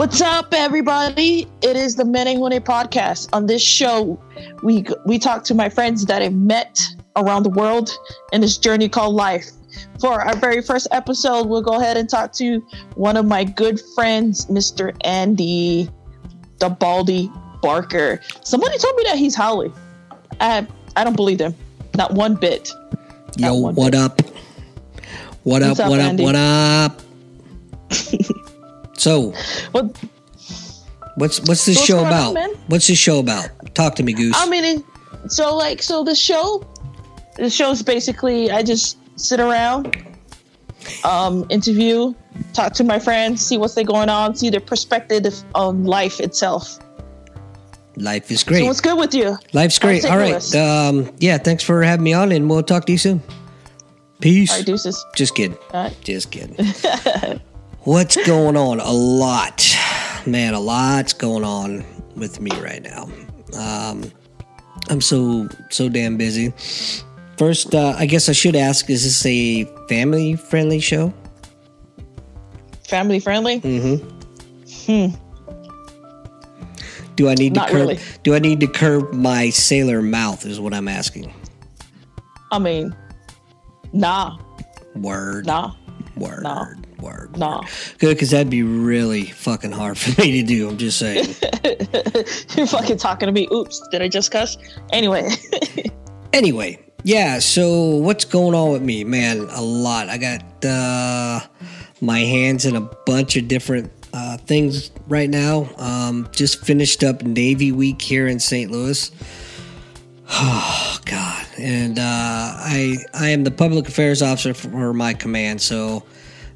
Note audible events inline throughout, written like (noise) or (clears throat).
What's up, everybody? It is the Men and Women podcast. On this show, we we talk to my friends that I've met around the world in this journey called life. For our very first episode, we'll go ahead and talk to one of my good friends, Mr. Andy, the Baldy Barker. Somebody told me that he's haole. I I don't believe them, not one bit. Yo, one what bit. up? What up? What's up, what up? What up? (laughs) so, What what's what's this What's show on, about? man? what's this show about? Talk to me, Goose. I mean, so like, so the show, the show's basically I just sit around, um, interview, talk to my friends, see what's they going on, see their perspective on life itself. Life is great. So what's good with you? Life's great. All right. Um, yeah. Thanks for having me on, and we'll talk to you soon. Peace. All right, deuces. Just kidding. Right. Just kidding. (laughs) What's going on? A lot, man. A lot's going on with me right now. Um, I'm so so damn busy. First, uh, I guess I should ask: Is this a family friendly show? Family friendly? Mm-hmm. Hmm. Do I need to curb? really. Do I need to curb my sailor mouth? Is what I'm asking. I mean, nah, Word. nah, Word. No. Word. nah. Good, because that'd be really fucking hard for (laughs) me to do. I'm just saying. (laughs) You're fucking talking to me. Oops, did I just cuss? Anyway, (laughs) Anyway, yeah. So what's going on with me, man? A lot. I got uh, my hands in a bunch of different uh, things right now. Um, just finished up Navy Week here in St. Louis. Oh (sighs) God! And uh, I I am the public affairs officer for my command. So,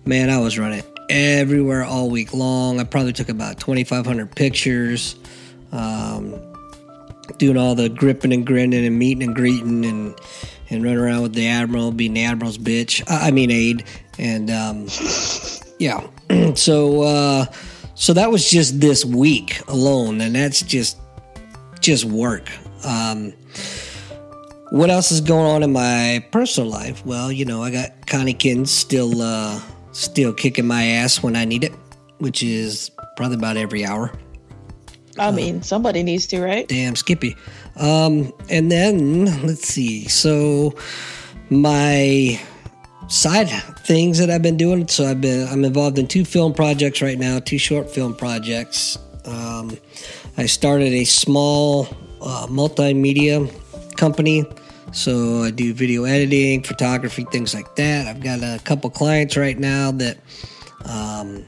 man, I was running everywhere all week long. I probably took about twenty five hundred pictures. Um, doing all the gripping and grinning and meeting and greeting and and running around with the admiral, being the admiral's bitch. I I mean aide, and um, yeah. (clears throat) so uh, so that was just this week alone, and that's just just work. Um, what else is going on in my personal life? Well, you know, I got Connie Kins still uh, still kicking my ass when I need it, which is probably about every hour I mean, somebody needs to, right? damn Skippy. Um, and then let's see. So my side things that I've been doing. So I've been I'm involved in two film projects right now, two short film projects. Um, I started a small uh, multimedia company. So I do video editing, photography, things like that. I've got a couple clients right now that um,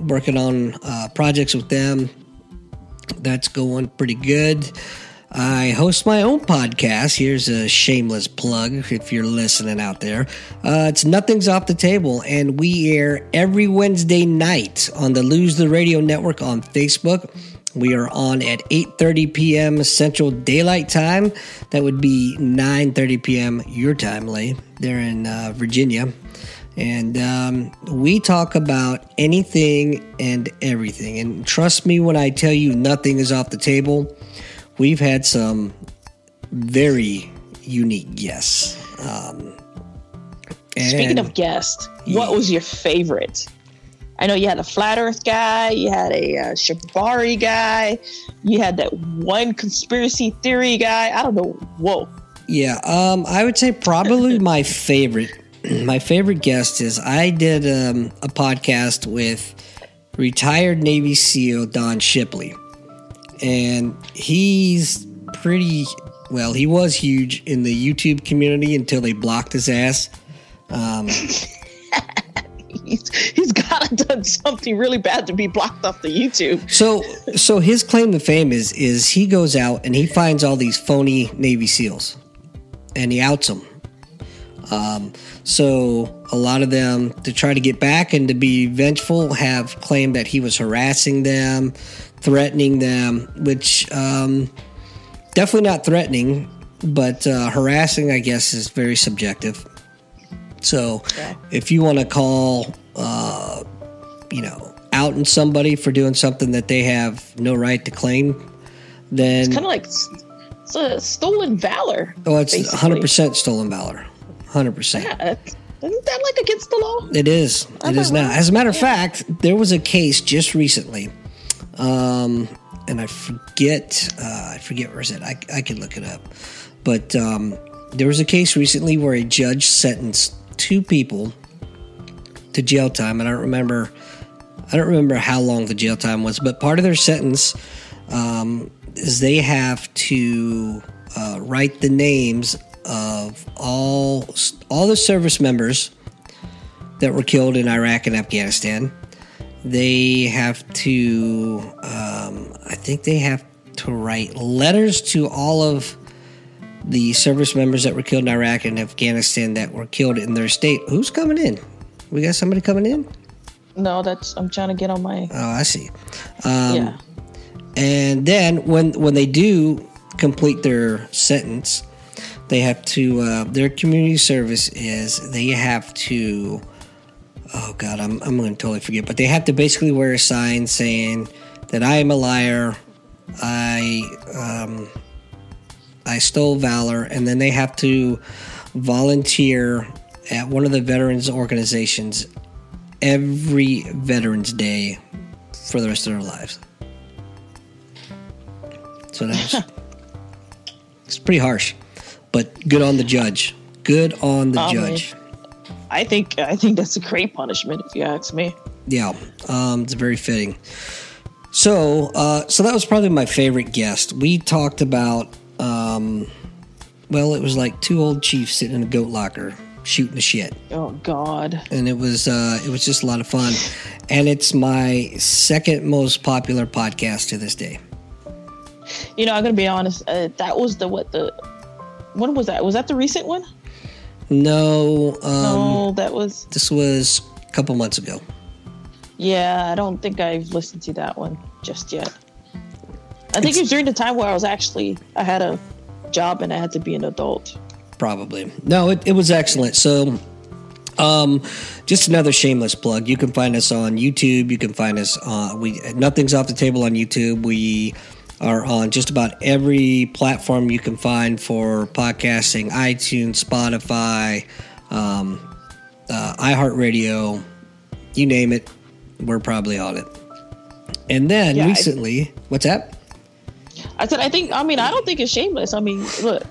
working on uh, projects with them that's going pretty good. I host my own podcast. Here's a shameless plug if you're listening out there. Uh, it's Nothing's Off the Table, and we air every Wednesday night on the Lose the Radio Network on Facebook. We are on at 8:30 p.m. Central Daylight Time. That would be 9:30 p.m. your time, Lay. They're in uh, Virginia. And um, we talk about anything and everything. And trust me when I tell you nothing is off the table. We've had some very unique guests. Um, Speaking of guests, what was your favorite? I know you had a flat Earth guy, you had a uh, Shibari guy, you had that one conspiracy theory guy. I don't know. Whoa. Yeah, um, I would say probably (laughs) my favorite. (clears throat) My favorite guest is I did um, a podcast with retired Navy SEAL Don Shipley, and he's pretty well. He was huge in the YouTube community until they blocked his ass. Um, (laughs) He's, he's got to (laughs) done something really bad to be blocked off the YouTube. so, so his claim to fame is is he goes out and he finds all these phony Navy SEALs, and he outs them. Um, so a lot of them, to try to get back and to be vengeful, have claimed that he was harassing them, threatening them, which um, definitely not threatening, but uh, harassing, I guess, is very subjective. So Okay. if you want to call, uh, you know, outing somebody for doing something that they have no right to claim, then it's Kind of like it's a stolen valor. oh, it's hundred percent stolen valor, hundred percent. Yeah, Isn't that like against the law? It is. Am It is now. wrong? As a matter of Yeah. fact, there was a case just recently, um, and I forget. Uh, I forget where it's at. I I can look it up, but um, there was a case recently where a judge sentenced two people to jail time, and I don't remember. I don't remember how long the jail time was, but part of their sentence um, is they have to uh, write the names of all all the service members that were killed in Iraq and Afghanistan. They have to, um, I think they have to write letters to all of the service members that were killed in Iraq and Afghanistan that were killed in their state. Who's coming in? We got somebody coming in? No, that's I'm trying to get on my Oh, I see. Um, yeah. and then when when they do complete their sentence, they have to uh, their community service is they have to. Oh God, I'm I'm going to totally forget, but they have to basically wear a sign saying that I am a liar, I um, I stole valor, and then they have to volunteer at one of the veterans organizations every Veterans Day for the rest of their lives. So that was (laughs) it's pretty harsh, but good on the judge. Good on the mean- judge. I think I think that's a great punishment if you ask me. Yeah, um, it's very fitting. So, uh, so that was probably my favorite guest. We talked about, um, well, it was like two old chiefs sitting in a goat locker shooting the shit, Oh God. and it was uh, it was just a lot of fun. And it's my second most popular podcast to this day. You know, I'm gonna be honest. Uh, that was the what the when was that? Was that the recent one? No, um, no, that was. this was a couple months ago. Yeah, I don't think I've listened to that one just yet. I think it was during the time where I was actually I had a job and I had to be an adult. Probably. No, it, it was excellent. So, um, just another shameless plug. You can find us on YouTube. You can find us on we nothing's off the table on YouTube. We are on just about every platform you can find for podcasting: iTunes, Spotify, um, uh, iHeartRadio, you name it. We're probably on it. And then Yeah, I- recently, what's that? I said I think I mean I don't think it's shameless. I mean, look,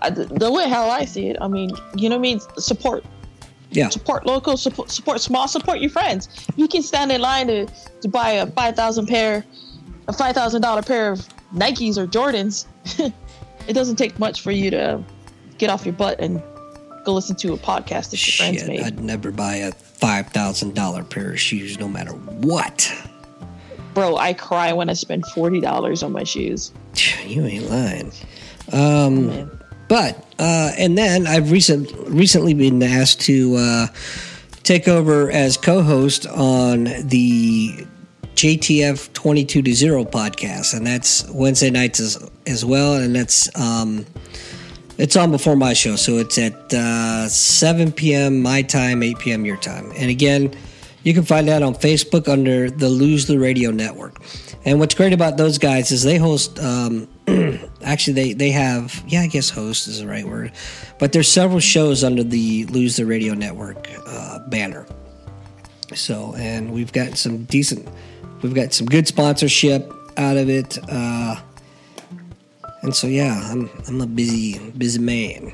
I, the way how I see it, I mean, you know what I mean? Support Yeah, support local, support, support small, support your friends. You can stand in line to, to buy a five thousand pair, a five thousand dollar pair of Nikes or Jordans. (laughs) it doesn't take much for you to get off your butt and go listen to a podcast that your friends Shit, made. I'd never buy a five thousand dollar pair of shoes, no matter what. Bro, I cry when I spend forty dollars on my shoes. (sighs) You ain't lying. Um, Man. but uh, and then I've recent recently been asked to uh, take over as co-host on the JTF twenty two to zero podcast, and that's Wednesday nights as as well, and that's um, it's on before my show, so it's at uh, seven p.m. my time, eight p.m. your time, and again. You can find that on Facebook under the Lose the Radio Network. And what's great about those guys is they host. Um, (clears throat) actually, they they have yeah, I guess host is the right word, but there's several shows under the Lose the Radio Network uh, banner. So, and we've got some decent, we've got some good sponsorship out of it. Uh, and so, yeah, I'm I'm a busy busy man.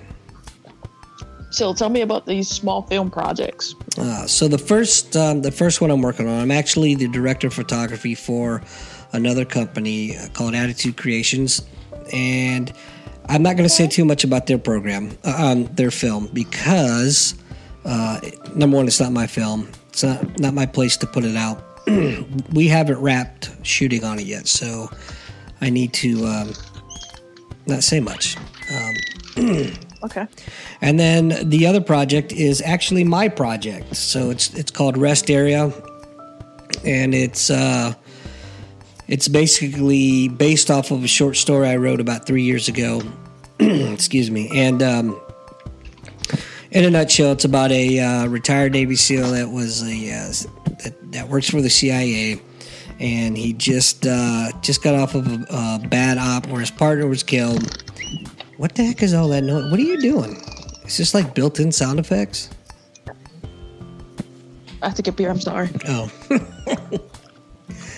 So tell me about these small film projects. Uh, so the first um, the first one I'm working on, I'm actually the director of photography for another company called Attitude Creations, and I'm not going to say too much about their program, uh, um, their film, because uh, number one, it's not my film. It's not not my place to put it out. (clears throat) we haven't wrapped shooting on it yet, so I need to um, not say much. (clears throat) Okay. And then the other project is actually my project. So it's it's called Rest Area, and it's uh, it's basically based off of a short story I wrote about three years ago. (clears throat) Excuse me. And um, in a nutshell, it's about a uh, retired Navy SEAL that was a uh, that, that works for the CIA, and he just uh, just got off of a, a bad op where his partner was killed. What the heck is all that noise? What are you doing? Is this like built-in sound effects? I have to get beer. I'm sorry. Oh.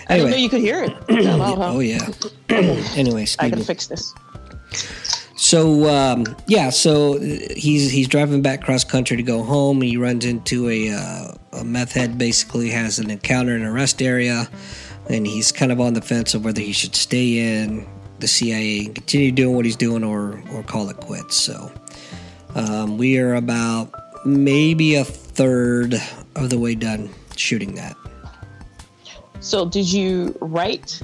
I didn't know you could hear it. (clears throat) loud, huh? Oh yeah. (clears throat) anyway, I gotta fix this. So um, yeah, so uh, he's he's driving back cross country to go home. He runs into a, uh, a meth head. Basically, has an encounter in a rest area, and he's kind of on the fence of whether he should stay in the CIA and continue doing what he's doing, or or call it quits. So um, we are about maybe a third of the way done shooting that. So, did you write?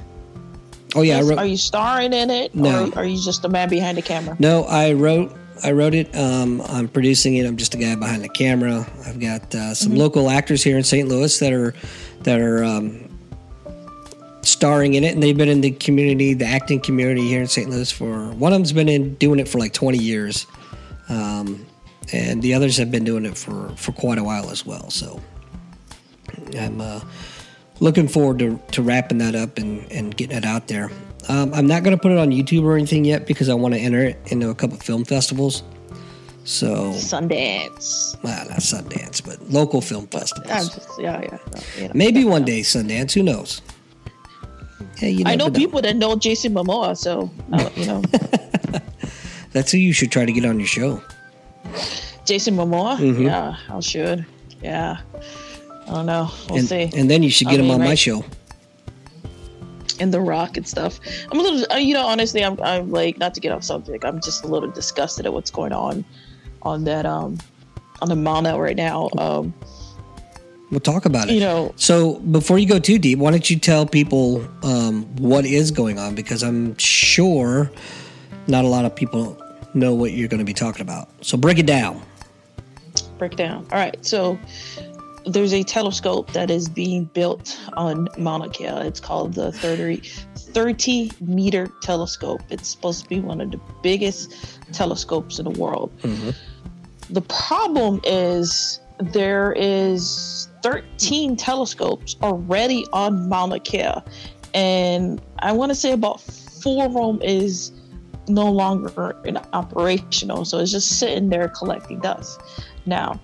Oh yeah, I wrote, Are you starring in it, No. or are you just a man behind the camera? No, I wrote. I wrote it. Um, I'm producing it. I'm just a guy behind the camera. I've got uh, some local actors here in St. Louis that are that are um, starring in it, and they've been in the community, the acting community here in St. Louis for. One of them's been in doing it for like 20 years, um, and the others have been doing it for for quite a while as well. So I'm uh, looking forward to, to wrapping that up and, and getting it out there. Um, I'm not going to put it on YouTube or anything yet because I want to enter it into a couple film festivals. So, Sundance. well, not Sundance, but local film festivals. just, yeah, yeah. no, you know. Maybe one day Sundance. Who knows? I never know people that know Jason Momoa, so uh, you know (laughs) That's who you should try to get on your show. Jason Momoa. Mhm. Yeah, I should. Yeah, I don't know. We'll and, see. and then you should I get him mean, on my show. and The Rock and stuff. I'm a little, uh, you know, honestly, I'm, I'm like, not to get off subject, I'm just a little disgusted at what's going on on that, um, on the Mauna right now. Um, We'll talk about it. you know, So before you go too deep, why don't you tell people um, what is going on? Because I'm sure not a lot of people know what you're going to be talking about. So break it down. break it down. All right, so there's a telescope that is being built on Mauna Kea. It's called the 30, 30 meter telescope. It's supposed to be one of the biggest telescopes in the world. Mhm. The problem is there is 13 telescopes already on Mauna Kea, and I want to say about four of them is no longer in operational, so it's just sitting there collecting dust. Now,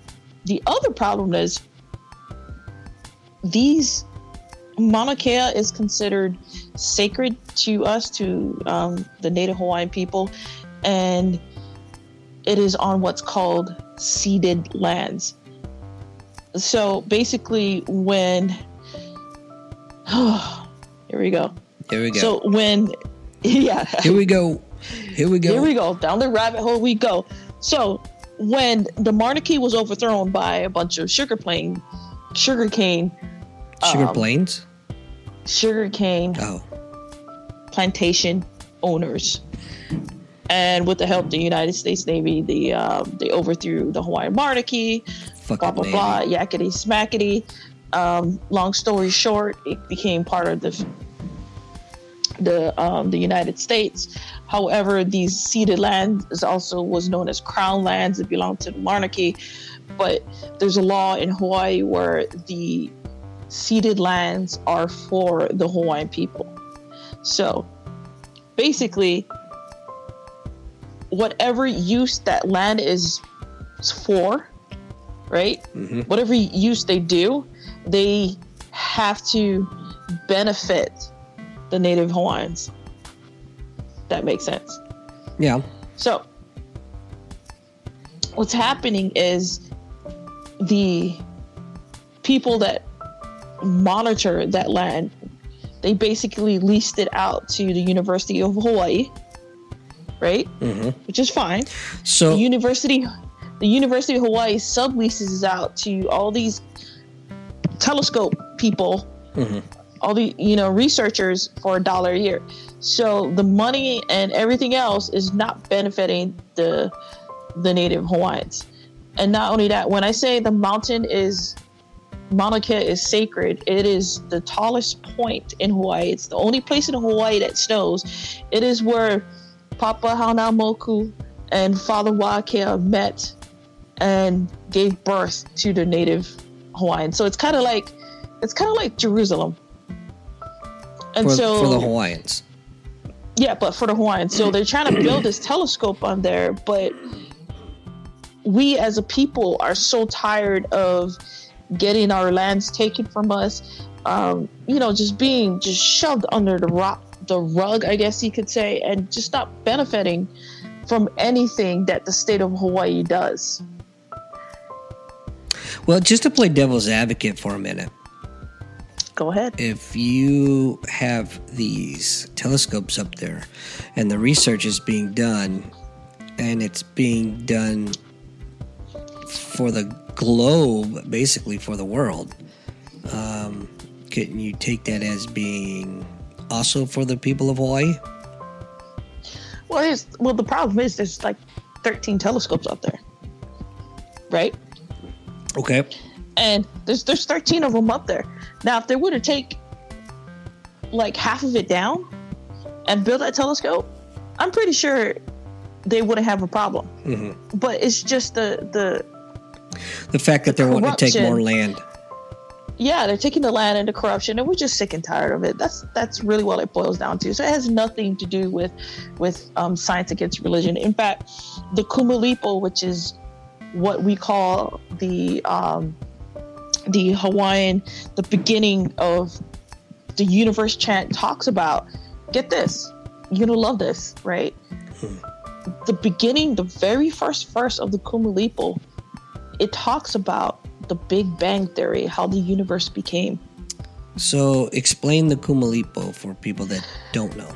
the other problem is these Mauna Kea is considered sacred to us, to um, the Native Hawaiian people, and it is on what's called ceded lands. So basically, when (sighs) here we go. Here we go. So when (laughs) yeah, Here we go. Here we go. here we go. Down the rabbit hole we go. So when the monarchy was overthrown by a bunch of sugar plane, sugar cane, Sugar um, planes. sugar cane Oh, plantation owners, and with the help of the United States Navy, the um, they overthrew the Hawaiian monarchy. Fucking Blah blah blah. Yakety smackety. Um, long story short, it became part of the the um, the United States. However, these ceded lands is also was known as crown lands. It belonged to the monarchy, but there's a law in Hawaii where the ceded lands are for the Hawaiian people. So, basically, whatever use that land is for, right? Mhm. Whatever use they do, they have to benefit the native Hawaiians. That makes sense. Yeah. So, what's happening is the people that monitor that land, they basically leased it out to the University of Hawaii, right? hmm Which is fine. So The university, the University of Hawaii subleases out to all these telescope people Mhm. all the you know researchers for a dollar a year so the money and everything else is not benefiting the the native hawaiians and not only that when i say the mountain is Mauna Kea is sacred. It is the tallest point in Hawaii. It's the only place in Hawaii that snows. It is where Papahanaumoku and Father Wakea met and gave birth to the native Hawaiians. So it's kind of like it's kind of like Jerusalem. And for, so for the Hawaiians. yeah, but for the Hawaiians. So they're trying to build this telescope on there, but we as a people are so tired of getting our lands taken from us, um, you know, just being just shoved under the rock, the rug, I guess you could say, and just not benefiting from anything that the state of Hawaii does. Well, just to play devil's advocate for a minute, Go ahead. if you have these telescopes up there and the research is being done and it's being done for the globe, basically for the world, um, can you take that as being also for the people of Hawaii? Well, well, the problem is there's like 13 telescopes up there, right? Okay. and there's there's 13 of them up there. Now, if they were to take like half of it down and build that telescope, I'm pretty sure they wouldn't have a problem. hmm But it's just the the The fact that they're wanting to take more land. yeah, they're taking the land into corruption, and we're just sick and tired of it. That's that's really what it boils down to. So it has nothing to do with with um, science against religion. In fact, the Kumulipo, which is what we call the um, the Hawaiian, the beginning of the universe chant talks about. Get this, you're gonna love this, right? The beginning, the very first verse of the Kumulipo, it talks about the Big Bang Theory, how the universe became. So explain the Kumulipo for people that don't know.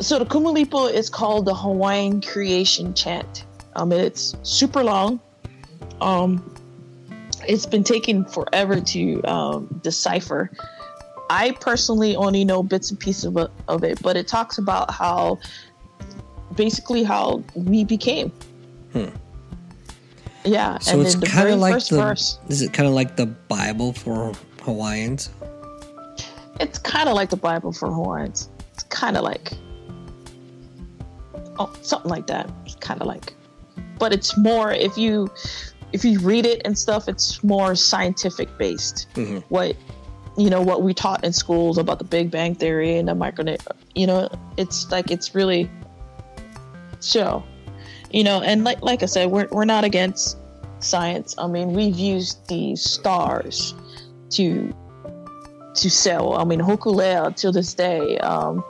So the Kumulipo is called the Hawaiian creation chant. Um, it's super long. Um, it's been taking forever to um, decipher. I personally only know bits and pieces of it, of it, but it talks about how, basically, how we became. Hmm. Yeah, So it's the kind of like first the. verse- Is it kind of like the Bible for Hawaiians? it's kind of like the Bible for Hawaiians. It's kind of like, oh, something like that. It's kind of like, but it's more if you if you read it and stuff, it's more scientific based. Mhm. What you know, what we taught in schools about the Big Bang Theory and the micronet. You know, it's like it's really so. You know, and like like I said, we're we're not against science. I mean, we've used these stars to to sell. I mean, Hokulea to this day. Um,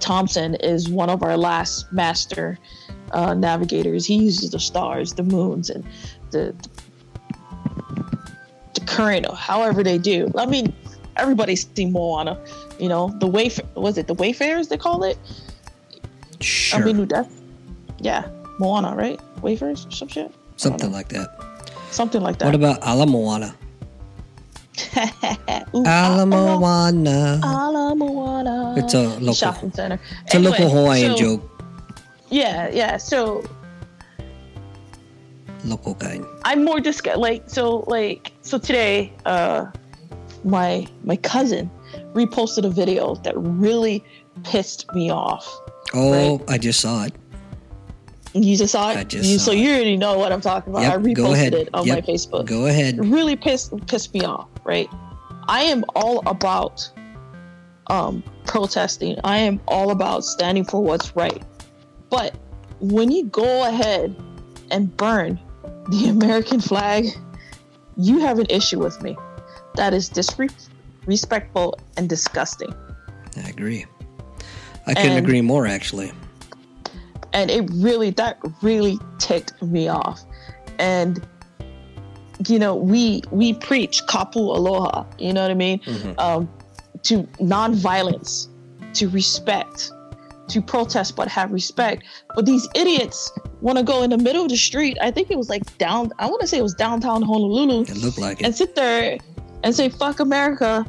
Thompson is one of our last master uh, navigators. He uses the stars, the moons, and the the current, however they do. I mean, everybody's seen Moana. You know, the way was it the Wayfarers they call it? Sure. I mean, that's yeah, Moana, right? Wayfarers, or some shit, Something like that. something like that. What about Ala Moana? (laughs) Ooh, Ala ah, Moana. Ala Moana. It's a local. shopping center. It's a local Hawaiian so- joke. Yeah, yeah. So Local kind. I'm more just like so like so today. Uh, my my cousin reposted a video that really pissed me off. Oh, I just saw it. You just saw it. I just you, saw so it. you already know what I'm talking about. Yep, I reposted go ahead. it on Yep, my Facebook. Go ahead. It really pissed pissed me off. Right. I am all about um, protesting. I am all about standing for what's right. But when you go ahead and burn the (laughs) American flag, you have an issue with me. That is disrespectful and disgusting. I agree. I couldn't And- agree more, actually. and it really that really ticked me off and you know we we preach kapu aloha you know what i mean Mhm. um, to nonviolence to respect to protest but have respect. But these idiots want to go in the middle of the street. I think it was like down i want to say it was downtown honolulu It looked like and it. sit there and say fuck america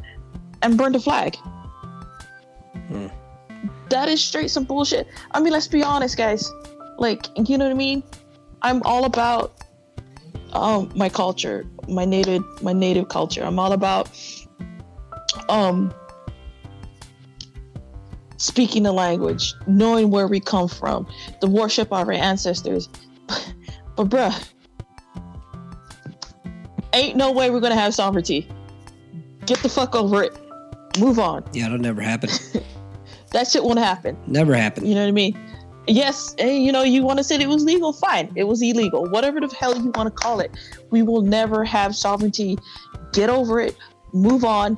and burn the flag. Hmm. that is straight some bullshit. I mean let's be honest guys. Like you know what i mean? I'm all about um my culture my native my native culture. I'm all about um speaking the language knowing where we come from the worship of our ancestors (laughs) but bruh ain't no way we're gonna have sovereignty get the fuck over it move on Yeah, it'll never happen. (laughs) that shit won't happen never happen. you know what I mean? yes, and you know, you want to say it was legal, fine. It was illegal. Whatever the hell you want to call it. We will never have sovereignty. Get over it. Move on.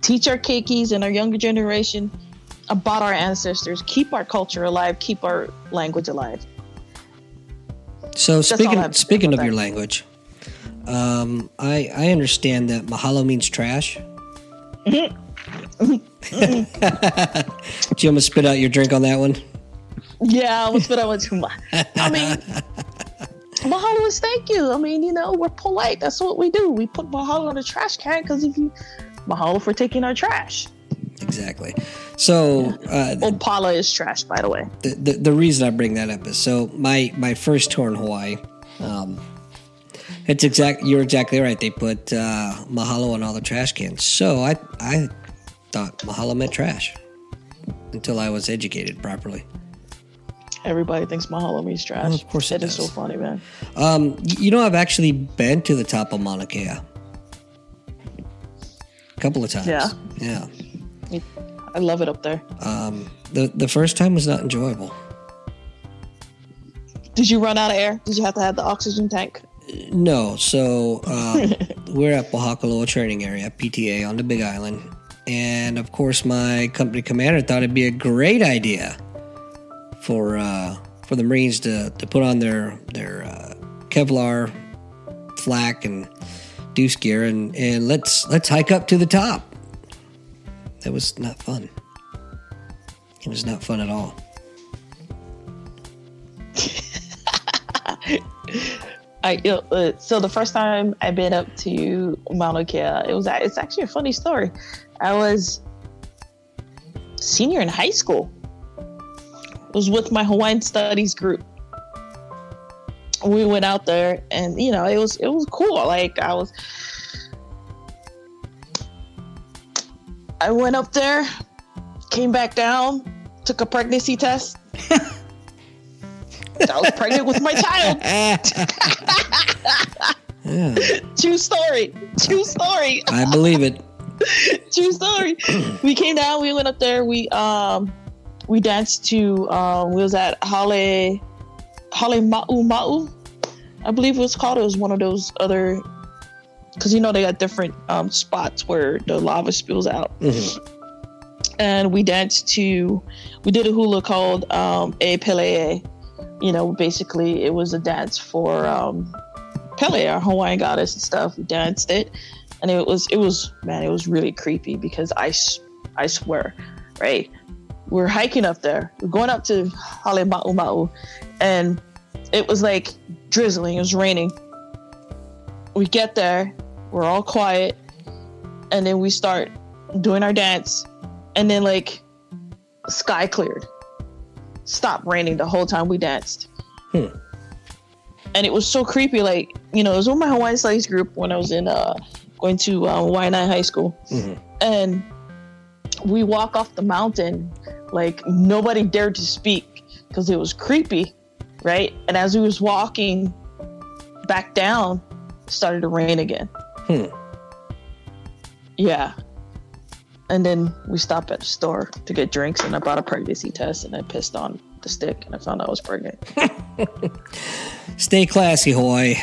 Teach our keikis and our younger generation about our ancestors. Keep our culture alive. Keep our language alive. So That's speaking speaking of your language, um, I I understand that mahalo means trash. (laughs) Did you almost spit out your drink on that one? Yeah, I almost spit out went too much. I mean, (laughs) mahalo is thank you. I mean, you know, we're polite. That's what we do. We put mahalo in the trash can because if you mahalo for taking our trash. Exactly. So uh, Opala is trash, by the way. the, the the reason I bring that up is so my my first tour in Hawaii. Um, it's exact. You're exactly right. They put uh, mahalo on all the trash cans. So I I thought mahalo meant trash until I was educated properly. Everybody thinks mahalo means trash. Of course it That is so funny, man. Um, you know, I've actually been to the top of Mauna Kea a couple of times. Yeah. yeah. I love it up there. Um, the the first time was not enjoyable. Did you run out of air? Did you have to have the oxygen tank? No, so um, (laughs) we're at Pohakuloa Training Area, PTA, on the Big Island, and of course, my company commander thought it'd be a great idea for uh, for the Marines to, to put on their their uh, Kevlar flak and deuce gear and and let's let's hike up to the top. That was not fun. It was not fun at all. (laughs) I uh, so the first time I've been up to Mauna Kea, it was it's actually a funny story. I was senior in high school. I was with my Hawaiian studies group. We went out there, and you know it was it was cool. Like I was, I went up there, came back down, took a pregnancy test. (laughs) I was pregnant with my child. Yeah, (laughs) True story. True story. I believe it. (laughs) True story. we came down. We went up there. We um we danced to um we was at Hale Hale Ma'u Ma'u. I believe it was called. It was one of those other because you know they got different um spots where the lava spills out. Mhm. And we danced to we did a hula called um A Pele. You know, basically it was a dance for um Pele, our Hawaiian goddess and stuff. We danced it, and it was it was man, it was really creepy because I I swear, right? We're hiking up there. We're going up to Halema'uma'u, and it was like drizzling. It was raining. We get there, we're all quiet, and then we start doing our dance, and then like sky cleared. Stopped raining the whole time we danced Hmm. and it was so creepy. Like you know, it was with my Hawaiian studies group when I was in uh going to uh, Waianae High School, Mhm. and we walk off the mountain like nobody dared to speak because it was creepy, right? And as we was walking back down, started to rain again. Hmm. Yeah. And then we stopped at the store to get drinks, and I bought a pregnancy test, and I pissed on the stick, and I found out I was pregnant. (laughs) Stay classy, Hawaii.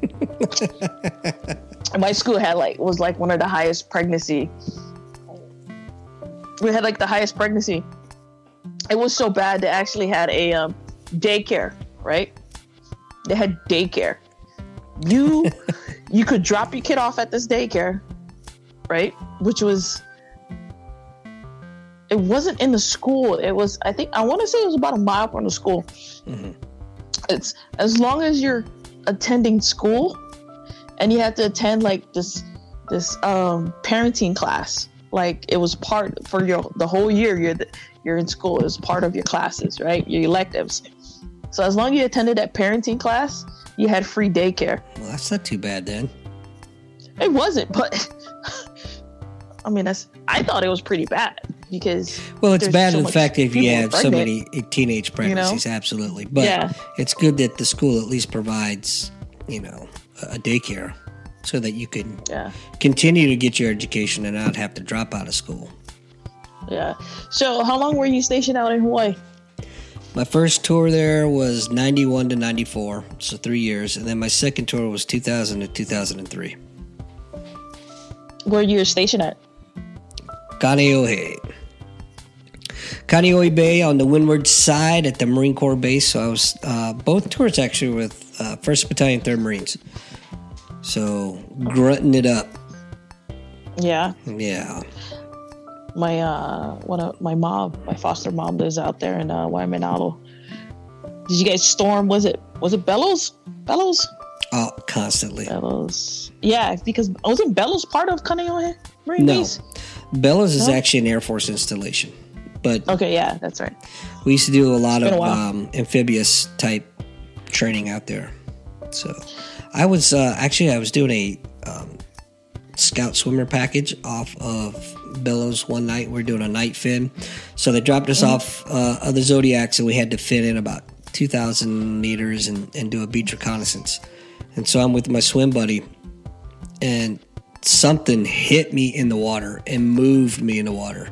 (laughs) My school had like was like one of the highest pregnancy. We had like the highest pregnancy. It was so bad they actually had a um, daycare, right? They had daycare. You you could drop your kid off at this daycare, right? Which was it wasn't in the school. It was I think I want to say it was about a mile from the school. Mhm. It's as long as you're attending school and you had to attend like this this um parenting class like it was part for your the whole year you're the, you're in school it was part of your classes right your electives so as long as you attended that parenting class you had free daycare Well, that's not too bad then. it wasn't but (laughs) i mean that's i thought it was pretty bad because Well, it's bad so in the fact that if you have so many teenage pregnancies, absolutely. But yeah it's good that the school at least provides, you know, a a daycare so that you can yeah continue to get your education and not have to drop out of school. Yeah. So, how long were you stationed out in Hawaii? My first tour there was 91 to 94, so three years. And then my second tour was 2000 to 2003. Where you were stationed at? Kaneohe. Kaneohe Bay on the windward side at the Marine Corps base. So I was uh, both tours actually with uh, 1st Battalion, 3rd Marines. So grunting it up. Yeah. Yeah. My uh, one of my mom, my foster mom, lives out there in uh, Waimanalo. Did you guys storm? Was it was it Bellows? Bellows? Oh, constantly. Bellows. Yeah, because wasn't Bellows part of Kaneohe Marine No. Base? Bellows is No? actually an Air Force installation. But Okay, yeah, that's right. we used to do a lot of a um, amphibious type training out there. So I was uh, actually I was doing a um, scout swimmer package off of Bellows one night. We are doing a night fin, so they dropped us off uh, of the Zodiacs, and we had to fin in about two thousand meters and, and do a beach reconnaissance. And so I'm with my swim buddy, and something hit me in the water and moved me in the water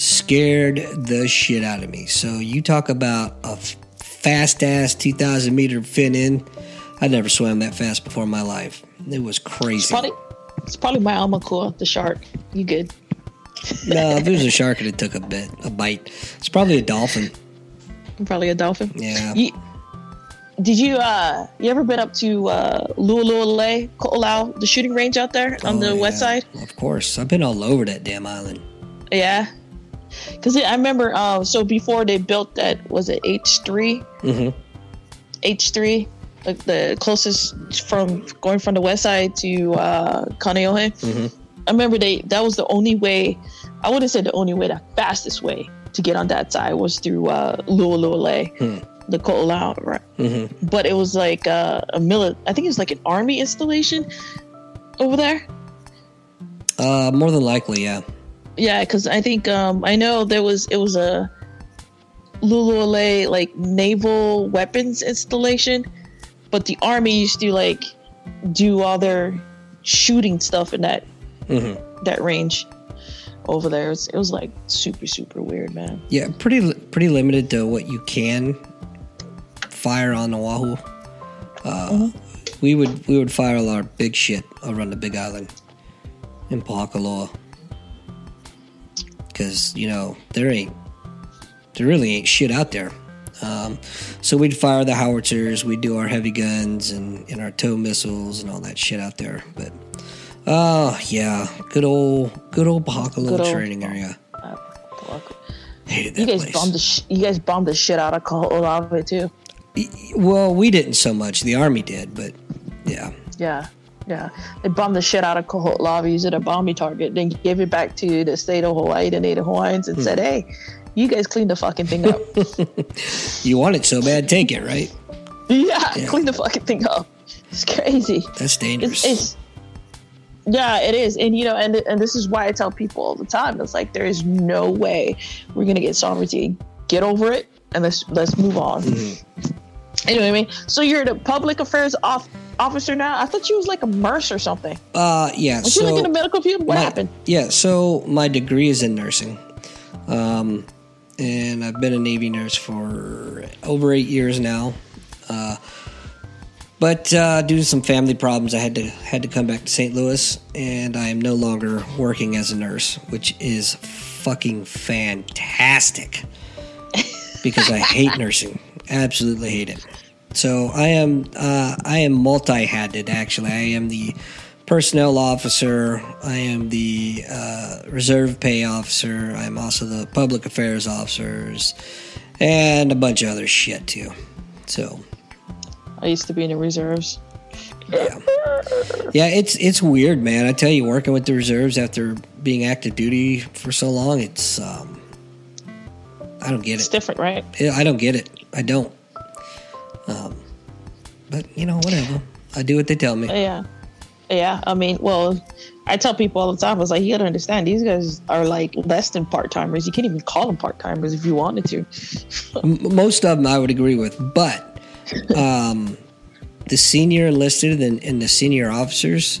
scared the shit out of me. So you talk about a fast ass 2,000 meter fin in. I never swam that fast before in my life. It was crazy. Probably, it's probably my aumakua, the shark. You good? no, if it was a (laughs) shark, it took a bit, a bite. It's probably a dolphin. Probably a dolphin. Yeah. You, did you uh you ever been up to uh Lualualei, Ko'olau, the shooting range out there on oh, the yeah. west side? Of course. I've been all over that damn island. Yeah. Cuz I remember uh so before they built that was it H3? Mhm. H3 like the closest from going from the west side to uh Kaneohe. Mhm. I remember they that was the only way I wouldn't say the only way, the fastest way to get on that side was through uh Hmm. the Ko'olau, right? Mm-hmm. but it was like uh, a mili- I think it was like an army installation over there. Uh, more than likely, yeah. Yeah, because I think um, I know there was it was a Lualualei like naval weapons installation, but the army used to like do all their shooting stuff in that Mm-hmm. that range over there. It was, it was like super super weird, man. Yeah, pretty pretty limited to what you can fire on Oahu. Uh, We would we would fire all our big shit around the Big Island in Pohakuloa because you know there ain't there really ain't shit out there. Um, so we'd fire the howitzers, we'd do our heavy guns and, and our tow missiles and all that shit out there. But oh yeah, good old good old Pohakuloa training area. Uh. Hated that you guys place. bombed the sh- you guys bombed the shit out of Ko'olau too. Well, we didn't so much. The army did, but yeah. Yeah, yeah. They bombed the shit out of Kaho'olawe, used it a bombing target, then gave it back to the state of Hawaii, the Native Hawaiians, and said, "Hey, you guys clean the fucking thing up. (laughs) You want it so bad, take it, right? yeah, Yeah. clean the fucking thing up. It's crazy. That's dangerous. It's, it's yeah, it is, and you know, and and this is why I tell people all the time. It's like there is no way we're gonna get sovereignty. Get over it, and let's let's move on. Mm-hmm. Anyway, I mean, so you're the public affairs off, officer now. I thought you was like a nurse or something. uh, yeah. Was you like in So, medical field? What my- happened? yeah. So my degree is in nursing, um, and I've been a Navy nurse for over eight years now. Uh, but uh, due to some family problems, I had to had to come back to St. Louis, and I am no longer working as a nurse, which is fucking fantastic. (laughs) because I hate nursing. Absolutely hate it. So I am uh, I am multi-hatted. Actually, I am the personnel officer. I am the uh, reserve pay officer. I'm also the public affairs officers, and a bunch of other shit too. So I used to be in the reserves. yeah, yeah. It's it's weird, man. I tell you, working with the reserves after being active duty for so long, it's um, I don't get It's it. It's different, right? I don't get it. I don't. Um, but you know, whatever. I do what they tell me. Yeah. Yeah. I mean, well, I tell people all the time, I was like, you gotta understand, these guys are like less than part timers. You can't even call them part timers if you wanted to. (laughs) Most of them I would agree with, but um, the senior enlisted and, and the senior officers,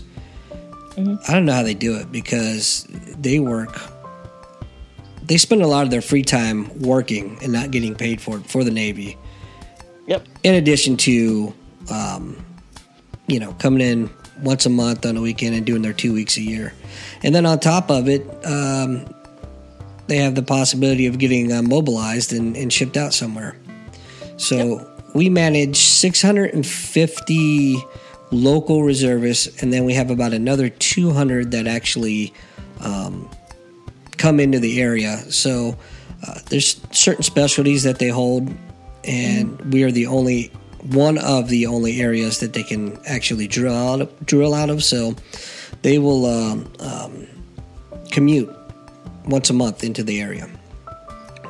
I don't know how they do it because they work they spend a lot of their free time working and not getting paid for it for the Navy. Yep. In addition to, um, you know, coming in once a month on a weekend and doing their two weeks a year, and then on top of it, um, they have the possibility of getting uh, mobilized and, and, shipped out somewhere. So yep. we manage 650 local reservists, and then we have about another 200 that actually um, come into the area. So uh, there's certain specialties that they hold, and mm-hmm. we are the only one of the only areas that they can actually drill out, drill out of. So they will um, um, commute once a month into the area.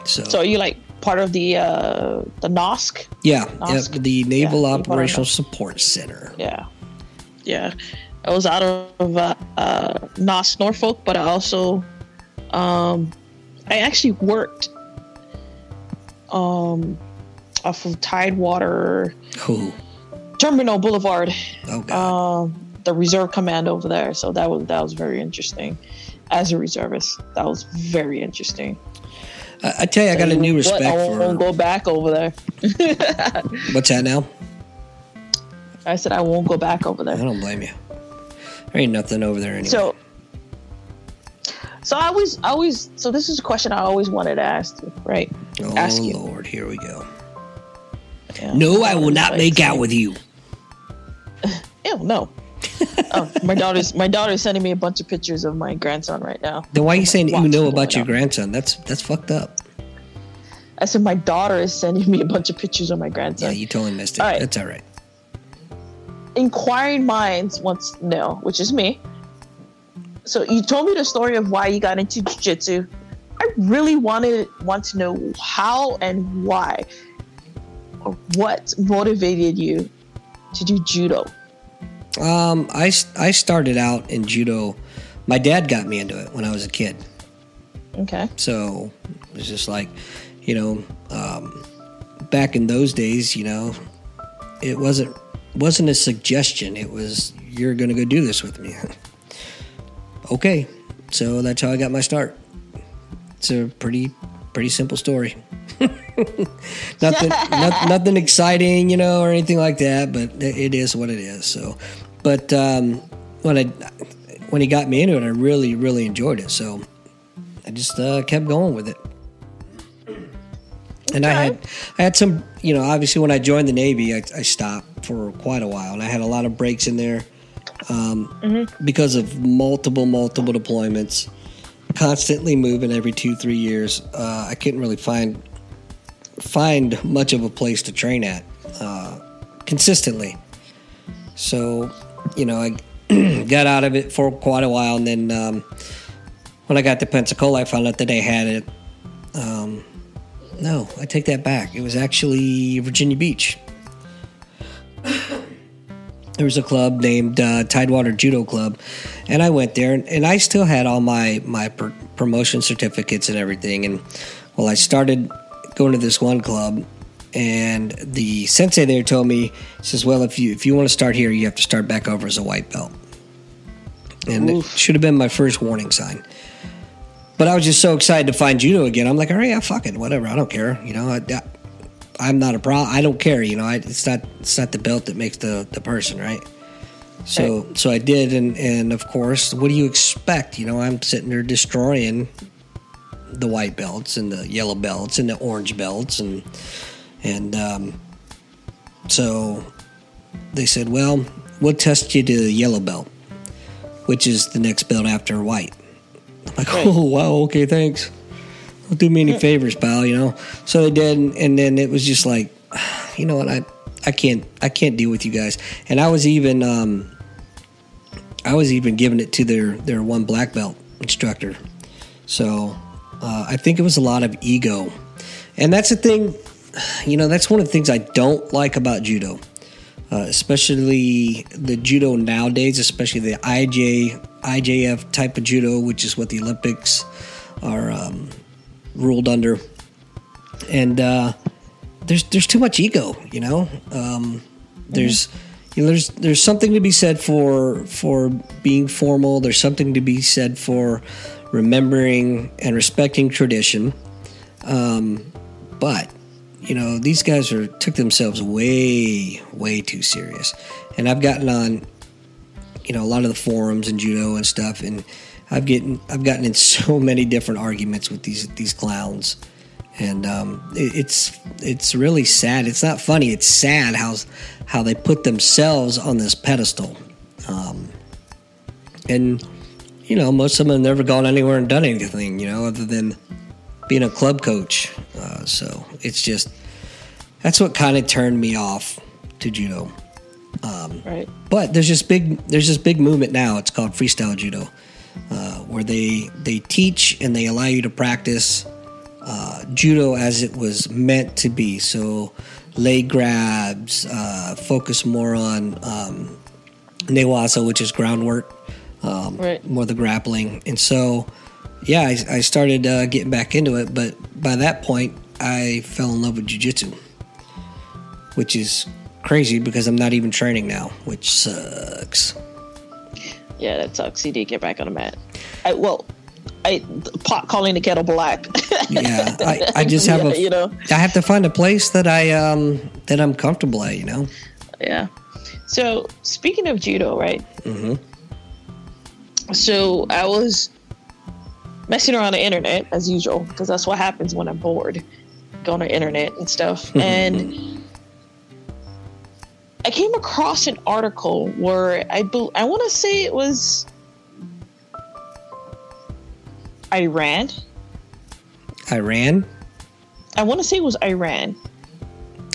So, so are you like part of the uh, the NOSC? Yeah, NOSC? yeah the Naval yeah, Operational Support Center. Yeah, yeah. I was out of uh, uh, NOSC Norfolk, but I also um, I actually worked um, off of Tidewater Ooh. Terminal Boulevard. Oh God. Um, the reserve command over there. So that was that was very interesting. As a reservist, that was very interesting. I, I tell you, I got a new respect I won't, for. won't go back over there. (laughs) What's that now? I said I won't go back over there. I don't blame you. There ain't nothing over there anyway. So, so I always, I always, so this is a question I always wanted to ask right? Oh ask you. Lord, here we go. Yeah, no, I will not make out with you. (laughs) Ew, no. oh, my daughter's my daughter's sending me a bunch of pictures of my grandson right now. Then why are you saying you know about your grandson? That's that's fucked up. I said my daughter is sending me a bunch of pictures of my grandson. Yeah, you totally missed it. All right. That's all right inquiring minds wants to know, which is me. So you told me the story of why you got into jiu-jitsu. I really wanted want to know how and why what motivated you to do judo. Um, I, I started out in judo. My dad got me into it when I was a kid. Okay. So it was just like, you know, um, back in those days, you know, it wasn't wasn't a suggestion. It was you're going to go do this with me. (laughs) okay, so that's how I got my start. It's a pretty pretty simple story. (laughs) (laughs) nothing not, nothing exciting, you know, or anything like that. But it is what it is. So, but um, when I when he got me into it, I really really enjoyed it. So I just uh, kept going with it. And okay. I had I had some, you know, obviously when I joined the Navy, I, I stopped for quite a while, and I had a lot of breaks in there um, mm-hmm. because of multiple multiple deployments, constantly moving every two three years. Uh, I couldn't really find find much of a place to train at uh, consistently. So, you know, I (clears throat) got out of it for quite a while, and then um, when I got to Pensacola, I found out that they had it. Um, no, I take that back. It was actually Virginia Beach. (coughs) there was a club named uh, Tidewater Judo Club, and I went there, and, and I still had all my my pr- promotion certificates and everything. And well, I started going to this one club, and the sensei there told me, says, "Well, if you if you want to start here, you have to start back over as a white belt." And Oof. it should have been my first warning sign. But I was just so excited to find judo again. I'm like, all right, yeah, fuck it, whatever. I don't care. You know, I, am not a pro. I don't care. You know, I, it's not it's not the belt that makes the the person, right? So right. so I did, and and of course, what do you expect? You know, I'm sitting there destroying the white belts and the yellow belts and the orange belts, and and um, so they said, well, we'll test you to the yellow belt, which is the next belt after white. I'm like, right. oh wow, okay, thanks. Don't do me any favors, pal. You know. So they did, and, and then it was just like, you know what, I I can't I can't deal with you guys. And I was even um, I was even giving it to their their one black belt instructor. So uh, I think it was a lot of ego, and that's the thing. You know, that's one of the things I don't like about judo, uh, especially the judo nowadays, especially the IJ IJF type of judo, which is what the Olympics are um, ruled under. And uh, there's there's too much ego, you know. Um, there's you know, there's there's something to be said for for being formal. There's something to be said for remembering and respecting tradition. Um, but you know, these guys are took themselves way, way too serious. And I've gotten on, you know, a lot of the forums and judo and stuff, and I've gotten I've gotten in (laughs) so many different arguments with these these clowns, and um, it, it's it's really sad. It's not funny. It's sad how how they put themselves on this pedestal, um, and you know, most of them have never gone anywhere and done anything, you know, other than being a club coach. Uh, so it's just that's what kind of turned me off to judo. Um, right. But there's this big there's this big movement now. It's called freestyle judo, uh, where they they teach and they allow you to practice uh, judo as it was meant to be. So leg grabs, uh, focus more on um, newaza, which is groundwork, um, right. more the grappling, and so yeah, I, I started uh, getting back into it, but by that point, I fell in love with jujitsu, which is crazy because I'm not even training now, which sucks. Yeah, that sucks. You did get back on the mat. I, well, I pot calling the kettle black. yeah, (laughs) I, I just have yeah, a, you know, I have to find a place that I um that I'm comfortable at, you know. Yeah. So speaking of judo, right? Mm-hmm. So I was messing around the internet as usual because that's what happens when I'm bored, go on the internet and stuff. Mm-hmm. and I came across an article where I be- I want to say it was Iran. Iran. I want to say it was Iran.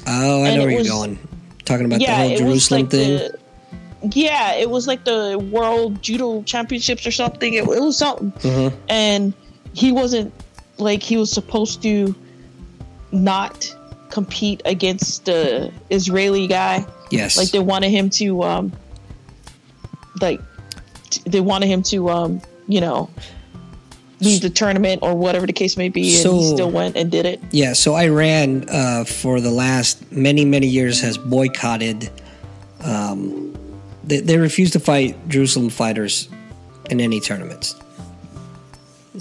Oh, I and know where was, you're going. Talking about yeah, the whole Jerusalem like thing. The, yeah, it was like the World Judo Championships or something. It, it was something, mm-hmm. and he wasn't like he was supposed to not compete against the Israeli guy. Yes, like they wanted him to, um, like t- they wanted him to, um, you know, leave the tournament or whatever the case may be, so, and he still went and did it. Yeah, so Iran uh, for the last many many years has boycotted. Um, they, they refuse to fight Jerusalem fighters in any tournaments.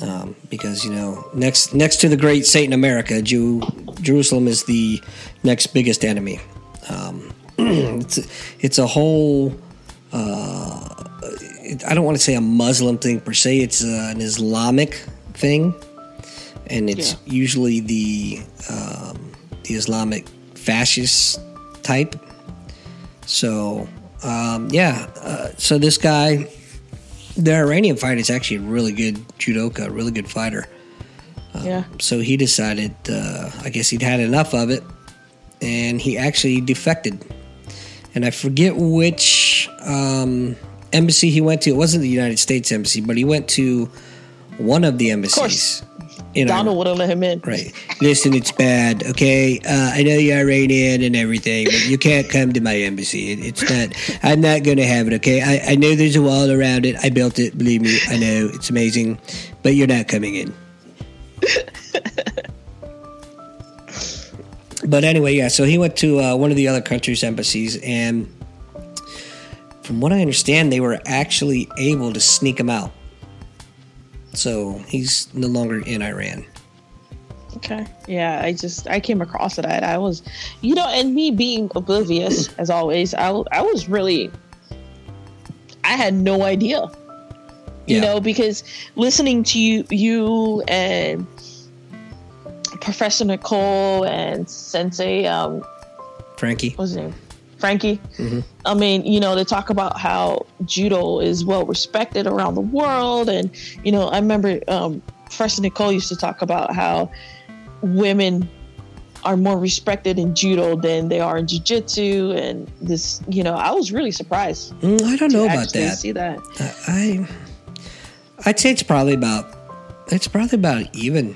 Um, because you know, next next to the great Satan America, Jew, Jerusalem is the next biggest enemy. Um, (clears throat) it's it's a whole. Uh, I don't want to say a Muslim thing per se. It's uh, an Islamic thing, and it's yeah. usually the um, the Islamic fascist type. So um, yeah, uh, so this guy, the Iranian fighter, is actually a really good judoka, really good fighter. Um, yeah. So he decided, uh, I guess he'd had enough of it, and he actually defected. And I forget which um, embassy he went to. It wasn't the United States embassy, but he went to one of the embassies. Of know, Donald would have let him in. Right. Listen, it's bad. Okay, uh, I know you're Iranian and everything, but you can't come to my embassy. It, it's not. I'm not going to have it. Okay. I, I know there's a wall around it. I built it. Believe me. I know it's amazing, but you're not coming in. (laughs) but anyway, yeah. So he went to uh, one of the other countries' embassies, and from what I understand, they were actually able to sneak him out. So he's no longer in Iran. Okay. Yeah, I just I came across it. I was, you know, and me being oblivious (clears throat) as always, I I was really, I had no idea. You yeah. know, because listening to you, you and Professor Nicole and Sensei, um, Frankie, what's his name? Frankie. Mm-hmm. I mean, you know, they talk about how judo is well respected around the world, and you know, I remember um, Professor Nicole used to talk about how women are more respected in judo than they are in jiu-jitsu. And this you know i was really surprised mm, i don't know about that. see that. I i'd say it's probably about it's probably about even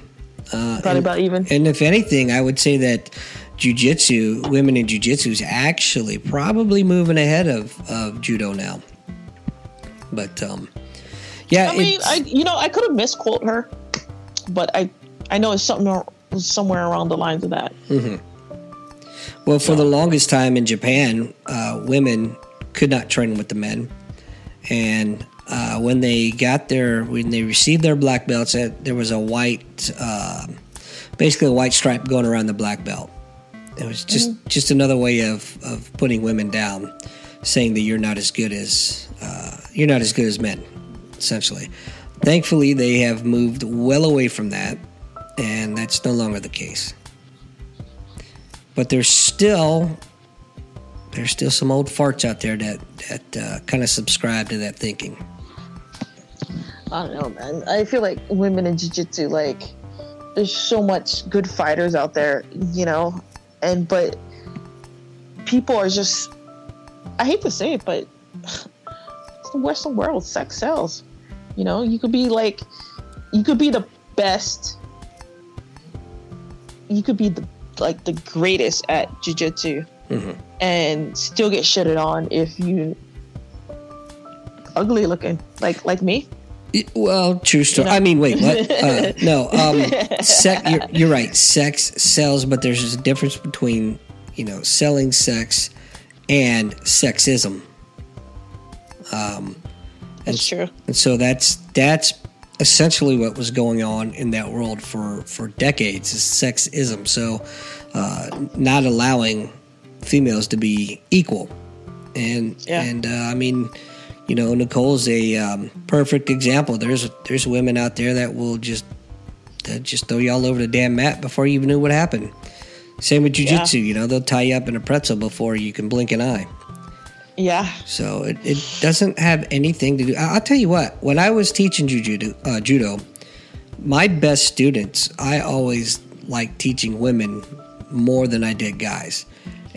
uh, probably and, about even. and if anything i would say that jujitsu, women in jujitsu is actually probably moving ahead of, of judo now. But um, yeah, I mean, I you know I could have misquote her, but I I know it's something somewhere around the lines of that. Mm-hmm. Well, for the longest time in Japan, uh, women could not train with the men, and uh, when they got their when they received their black belts, uh, there was a white, uh, basically a white stripe going around the black belt. It was just Mm-hmm. just another way of of putting women down, saying that you're not as good as uh, you're not as good as men, essentially. Thankfully, they have moved well away from that, and that's no longer the case. But there's still there's still some old farts out there that that uh, kind of subscribe to that thinking. I don't know, man. I feel like women in jiu-jitsu, like, there's so much good fighters out there, you know, and but people are just, I hate to say it, but it's the Western world. Sex sells. You know, you could be like, you could be the best. You could be the like the greatest at jiu-jitsu Mhm. and still get shitted on if you ugly looking like like me Well, true story. I mean, wait, what? (laughs) Uh, no, um. You're, you're right. Sex sells, but there's a difference between you know selling sex and sexism. Um, That's true. and so that's that's essentially what was going on in that world for for decades is sexism. So, uh, not allowing females to be equal, and Yeah. and uh, I mean, you know, Nicole's a um, perfect example. There's there's women out there that will just that just throw you all over the damn mat before you even knew what happened. Same with jujitsu, you know, they'll tie you up in a pretzel before you can blink an eye. Yeah. So it, it doesn't have anything to do. I'll tell you what. When I was teaching judo, uh, judo, my best students, I always liked teaching women more than I did guys,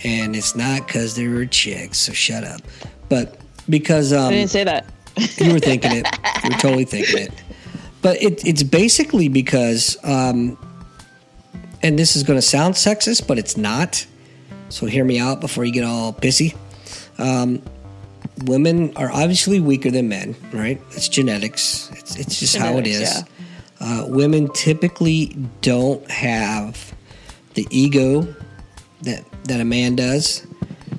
and it's not because they were chicks. So shut up. But because um, I didn't say that. (laughs) you were thinking it. You were totally thinking it. But it, it's basically because, um, and this is going to sound sexist, but it's not. So hear me out before you get all pissy. Um, women are obviously weaker than men, right? It's genetics. It's, it's just how it is. Genetics, is. Uh, women typically don't have the ego that that a man does.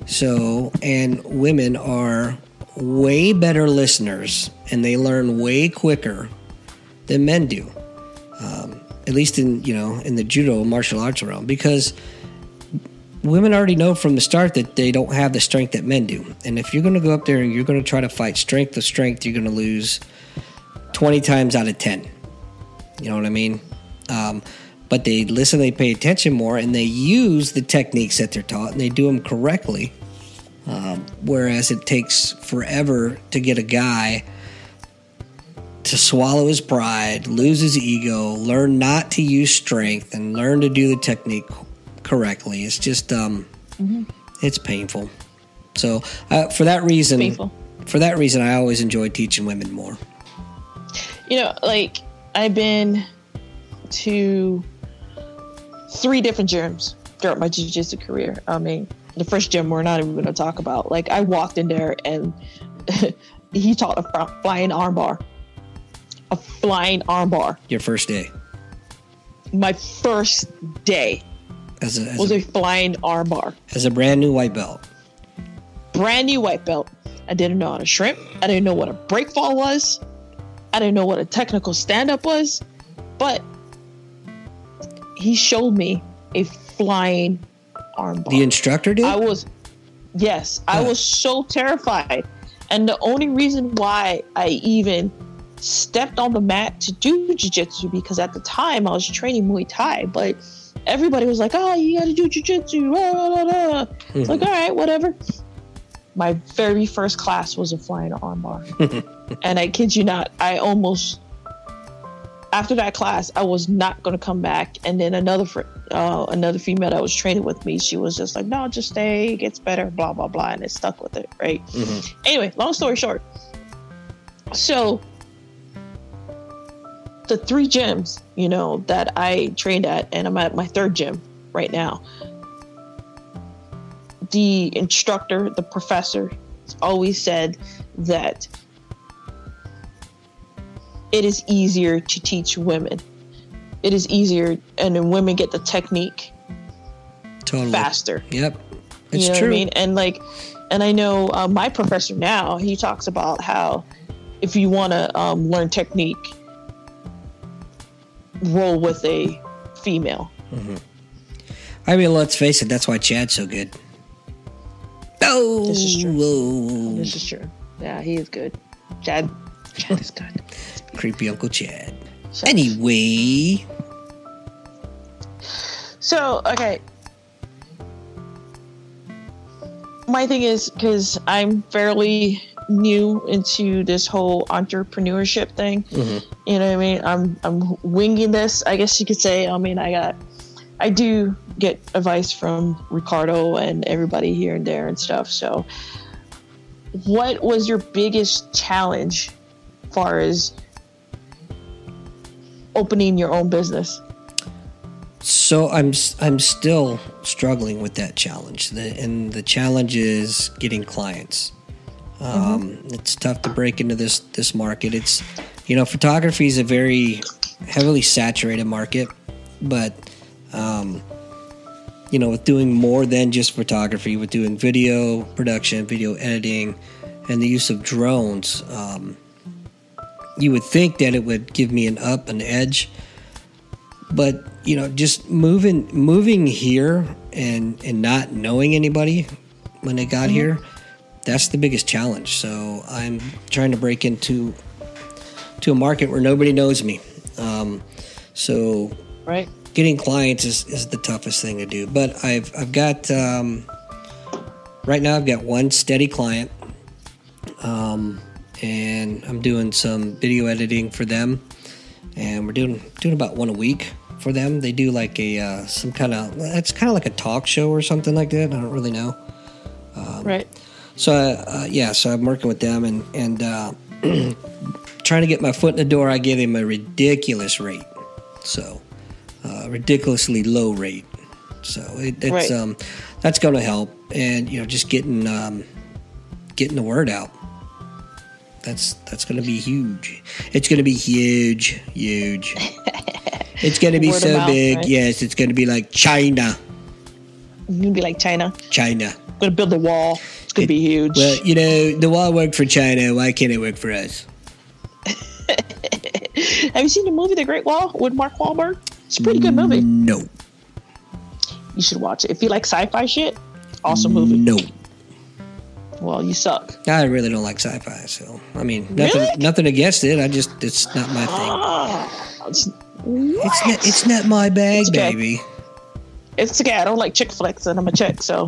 So, and women are way better listeners and they learn way quicker than men do. Um, at least in you know in the judo martial arts realm, because women already know from the start that they don't have the strength that men do. And if you're going to go up there and you're going to try to fight strength to strength, you're going to lose twenty times out of ten. You know what I mean? Um, but they listen, they pay attention more, and they use the techniques that they're taught, and they do them correctly. Um, whereas it takes forever to get a guy to swallow his pride, lose his ego, learn not to use strength, and learn to do the technique correctly. It's just, um, it's painful. So uh, for that reason, for that reason, I always enjoy teaching women more. You know, like I've been to three different gyms throughout my jiu-jitsu career. I mean, the first gym we're not even going to talk about. Like I walked in there and (laughs) he taught a flying armbar, a flying armbar. Your first day My first day as a, as was a, a flying armbar. as a brand new white belt. brand new white belt. I didn't know how to shrimp. I didn't know what a break fall was. I didn't know what a technical stand up was. But he showed me a flying armbar. The instructor did. I was, yes, I was so terrified. And the only reason why I even stepped on the mat to do jiu-jitsu because at the time I was training Muay Thai, but everybody was like, "Oh, you got to do jiu-jitsu." Blah, blah, blah. It's like, all right, whatever. My very first class was a flying armbar, (laughs) and I kid you not, I almost after that class I was not going to come back. And then another fr- uh, another female that was training with me, she was just like, "No, just stay. It gets better." Blah blah blah, and it stuck with it. Right. Mhm. Anyway, long story short, so the three gyms, you know, that I trained at, and I'm at my third gym right now. The instructor, the professor, always said that it is easier to teach women. It is easier, and then women get the technique Totally. faster. Yep. It's you know true. I mean? And like, and I know uh, my professor now. He talks about how if you want to um, learn technique, roll with a female. I mean, let's face it. That's why Chad's so good. Oh, This is true. whoa. This is true. Yeah, he is good. Chad, Chad is good. (laughs) creepy Uncle Chad. Anyway, So, okay. My thing is because I'm fairly new into this whole entrepreneurship thing. Mhm. You know what I mean? I'm I'm winging this, I guess you could say. I mean, I got I do get advice from Ricardo and everybody here and there and stuff. So, what was your biggest challenge far as opening your own business? so I'm I'm still struggling with that challenge, the, and the challenge is getting clients. Um, It's tough to break into this this market. It's you know, photography is a very heavily saturated market, but um, you know, with doing more than just photography, with doing video production, video editing, and the use of drones, um, you would think that it would give me an up, an edge. But you know, just moving moving here and and not knowing anybody when I got here, that's the biggest challenge. So I'm trying to break into to a market where nobody knows me. Um, so Right? getting clients is, is the toughest thing to do. But I've I've got um, right now I've got one steady client, um, and I'm doing some video editing for them, and we're doing doing about one a week for them. They do like a uh, some kind of it's kind of like a talk show or something like that. I don't really know. right. So uh, yeah, so I'm working with them and and uh, (clears throat) trying to get my foot in the door. I give him a ridiculous rate, so uh, ridiculously low rate. So it, it's Right. um, that's going to help, and you know, just getting um, getting the word out. That's that's going to be huge. It's going to be huge, huge. it's going to be (laughs) Word so mouth, big. right? Yes, it's going to be like China, You're gonna be like China. China. gonna build a wall. It's gonna be huge. Well, you know, the wall worked for China. Why can't it work for us? (laughs) Have you seen the movie The Great Wall with Mark Wahlberg? It's a pretty good movie. No, You should watch it. If you like sci-fi shit, awesome movie. no. Well, you suck. I really don't like sci-fi. So I mean, nothing, Really? nothing against it. I just it's not my thing. Ah, it's, It's not, it's not my bag, It's okay. baby. it's okay. I don't like chick flicks, and I'm a chick, so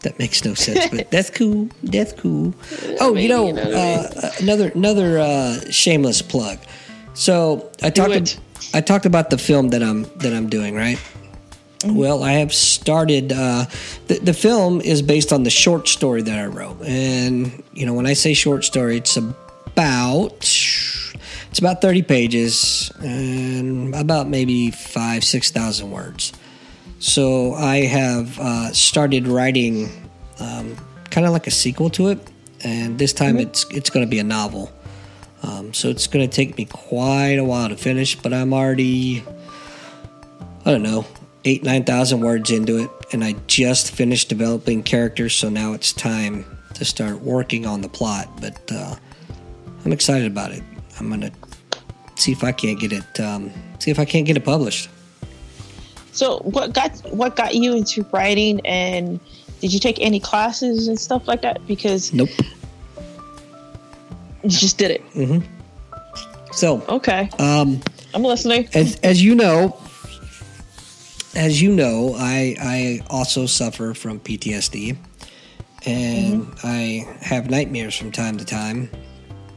That makes no sense, but that's cool. That's cool. (laughs) Oh, you know, you know what I uh, another another uh, shameless plug. So I talked it. I talked about the film that I'm that I'm doing, right? Mm-hmm. Well, I have started. Uh, the, the film is based on the short story that I wrote, and you know, when I say short story, it's about it's about thirty pages and about maybe five six thousand words. So I have uh, started writing um, kind of like a sequel to it, and this time it's it's going to be a novel. Um, so it's going to take me quite a while to finish, but I'm already I don't know eight nine thousand words into it, and I just finished developing characters. So now it's time to start working on the plot. But uh, I'm excited about it. I'm gonna see if I can't get it. Um, see if I can't get it published. so what got what got you into writing, and did you take any classes and stuff like that? Because Nope. you just did it. So Okay, um, I'm listening. as as you know, as you know, I I also suffer from PTSD, and mm-hmm. I have nightmares from time to time.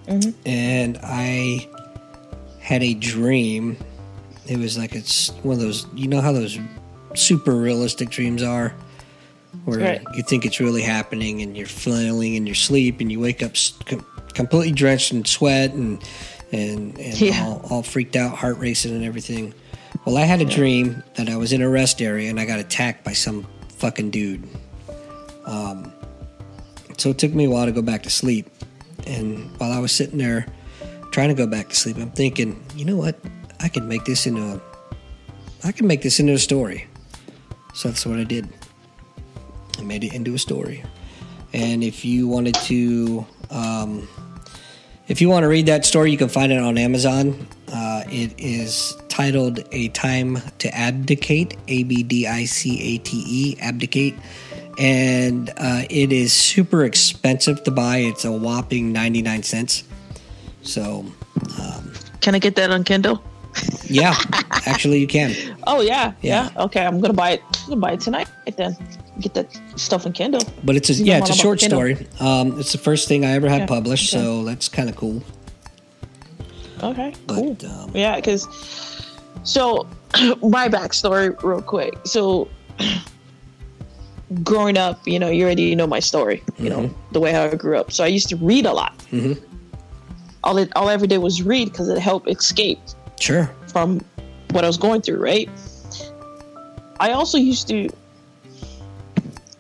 Mm-hmm. And I had a dream. It was like it's one of those. You know how those super realistic dreams are, where Right. you think it's really happening, and you're flailing in your sleep, and you wake up com- completely drenched in sweat and and and Yeah. all, all freaked out, heart racing, and everything. Well, I had a dream that I was in a rest area and I got attacked by some fucking dude. Um, so it took me a while to go back to sleep. And while I was sitting there trying to go back to sleep, I'm thinking, you know what? I can make this into a, I can make this into a story. So that's what I did. I made it into a story. And if you wanted to, um, If you want to read that story, you can find it on Amazon. Uh, it is titled "A Time to Abdicate." A B D I C A T E. Abdicate. And uh, it is super expensive to buy. It's a whopping 99 cents. So, um, Can I get that on Kindle? yeah, actually, you can. (laughs) Oh yeah, Yeah. yeah. Okay, I'm gonna buy it. I'm gonna buy it tonight. Then get that stuff on Kindle. But it's a You yeah, it's a short story. Um, it's the first thing I ever had Yeah, published, okay. so that's kind of cool. Okay, But cool. um, Yeah, because so (clears throat) my backstory, real quick. So (clears throat) growing up, you know, you already know my story. You know the way how I grew up. So I used to read a lot. Mhm. All it, all I ever did was read because it helped escape sure, from what I was going through. Right. I also used to.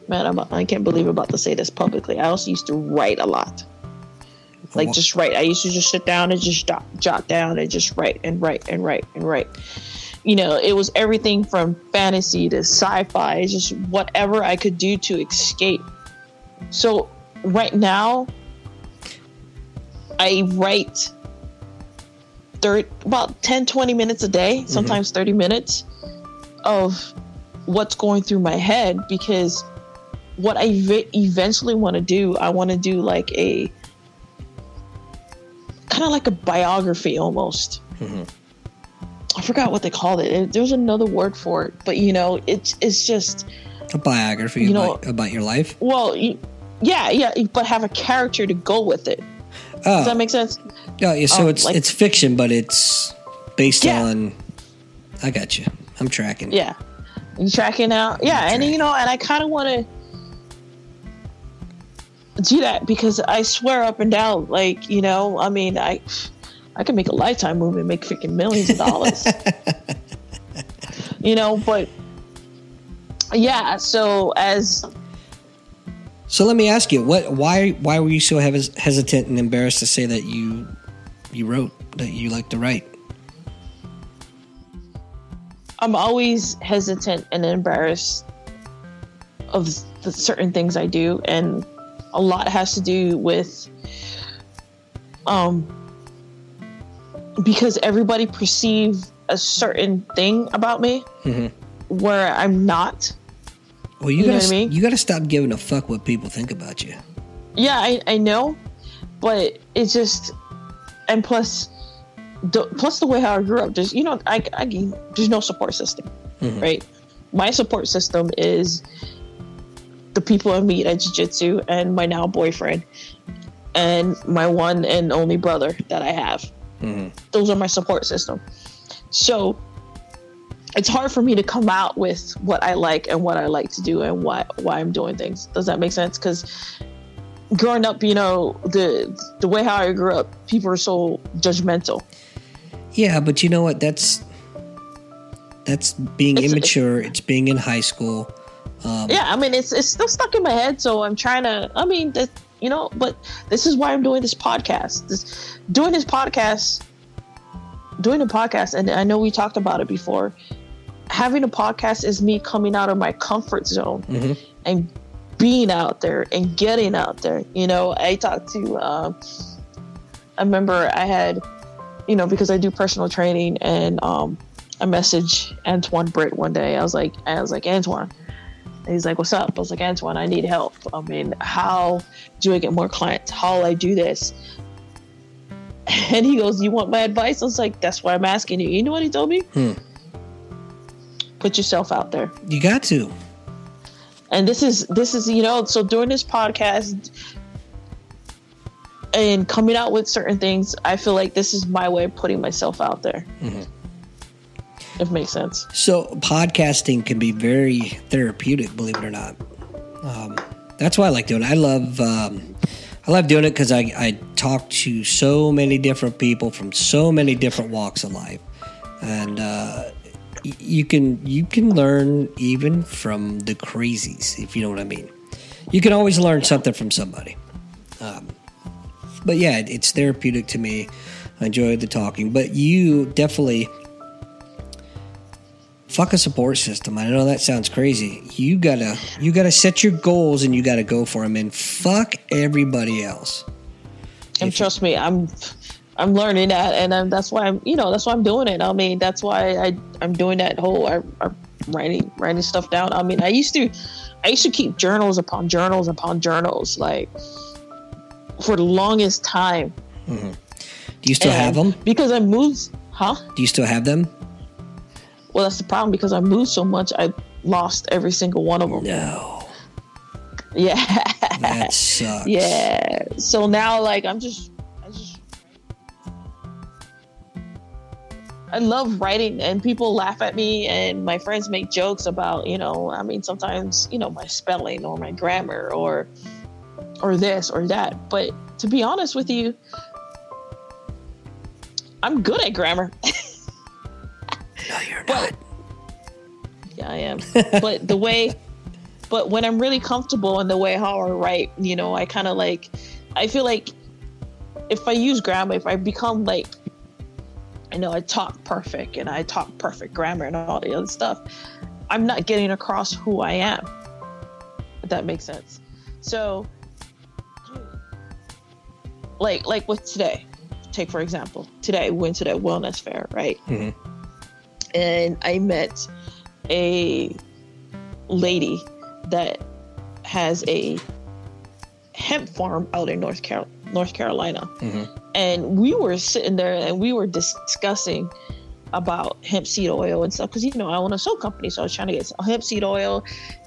Man, I'm, I can't believe I'm about to say this publicly. I also used to write a lot like just write. I used to just sit down and just jot, jot down and just write and write and write and write. You know, it was everything from fantasy to sci-fi, just whatever I could do to escape. So right now, I write thir- about 10, 20 minutes a day, mm-hmm. sometimes 30 minutes of what's going through my head because what I ev- eventually want to do, I want to do like a kind of like a biography almost. Mhm. I forgot what they called it. There's another word for it, but you know, it's it's just a biography You know- about, about your life. well, yeah, yeah, but have a character to go with it. Oh, Does that make sense? yeah, yeah, so um, it's like- it's fiction, but it's based Yeah. on. I got you. I'm tracking. Yeah, you tracking out. Yeah, and tracking. you know, and I kind of want to do that because I swear up and down, like you know, I mean, I I can make a lifetime movie and make freaking millions of dollars. you know, but yeah. So as So let me ask you, what? Why? Why were you so hes- hesitant and embarrassed to say that you you wrote that you like to write? I'm always hesitant and embarrassed of the certain things I do, and a lot has to do with um because everybody perceive a certain thing about me Mhm. where I'm not. Well, you, You gotta what I mean? you gotta stop giving a fuck what people think about you. Yeah, I, I know, but it's just and plus the plus the way how I grew up, there's you know I, I there's no support system, Mhm. right? My support system is the people I meet at jiu-jitsu and my now boyfriend and my one and only brother that I have. Mhm. Those are my support system. So it's hard for me to come out with what I like and what I like to do and why why I'm doing things. Does that make sense? Because growing up, you know, the the way how I grew up, people are so judgmental. Yeah, but you know what? That's that's being It's- immature. It's being in high school. Um, Yeah, I mean, it's it's still stuck in my head, so I'm trying to. I mean, that you know, but this is why I'm doing this podcast. This doing this podcast, doing a podcast, and I know we talked about it before. Having a podcast is me coming out of my comfort zone Mhm. and being out there and getting out there. You know, I talked to. Um, I remember I had, you know, because I do personal training, and um, I messaged Antoine Britt one day. I was like, I was like, Antoine. And he's like, "What's up?" I was like, "Antoine, I need help. I mean, how do I get more clients? How will I do this?" (laughs) And he goes, "You want my advice?" I was like, "That's why I'm asking you." You know what he told me? Hmm. Put yourself out there. You got to. And this is this is you know so during this podcast and coming out with certain things, I feel like this is my way of putting myself out there. Mhm. It makes sense. So podcasting can be very therapeutic, believe it or not. Um, that's why I like doing it. I love um, I love doing it because I, I talk to so many different people from so many different walks of life, and uh, y- you can you can learn even from the crazies if you know what I mean. You can always learn something from somebody. Um, but yeah, it's therapeutic to me. I enjoy the talking, but you definitely fuck a support system. I know that sounds crazy. You gotta you gotta set your goals and you gotta go for them and fuck everybody else. And If- trust me, I'm I'm learning that, and I'm, that's why I'm you know that's why I'm doing it. I mean, that's why I I'm doing that whole I, I'm writing writing stuff down. I mean, I used to I used to keep journals upon journals upon journals like for the longest time. Mm-hmm. Do you still have them? because I moved, huh? Do you still have them? Well, that's the problem because I moved so much. I lost every single one of them. No. Yeah. That (laughs) sucks. yeah. So now, like, I'm just, I just, I love writing, and people laugh at me, and my friends make jokes about, you know, I mean, sometimes, you know, my spelling or my grammar or, or this or that. But to be honest with you, I'm good at grammar. (laughs) No, you're But- not. Yeah, I am. but the way, (laughs) but when I'm really comfortable in the way how I write, you know, I kind of like, I feel like if I use grammar, if I become like, I know I talk perfect and I talk perfect grammar and all the other stuff, I'm not getting across who I am. If that makes sense. So, like, like with today, take for example, today we went to that wellness fair, right? Mhm. And I met a lady that has a hemp farm out in North Carol- North Carolina, Mhm. and we were sitting there and we were discussing about hemp seed oil and stuff because you know I own a soap company, so I was trying to get some hemp seed oil,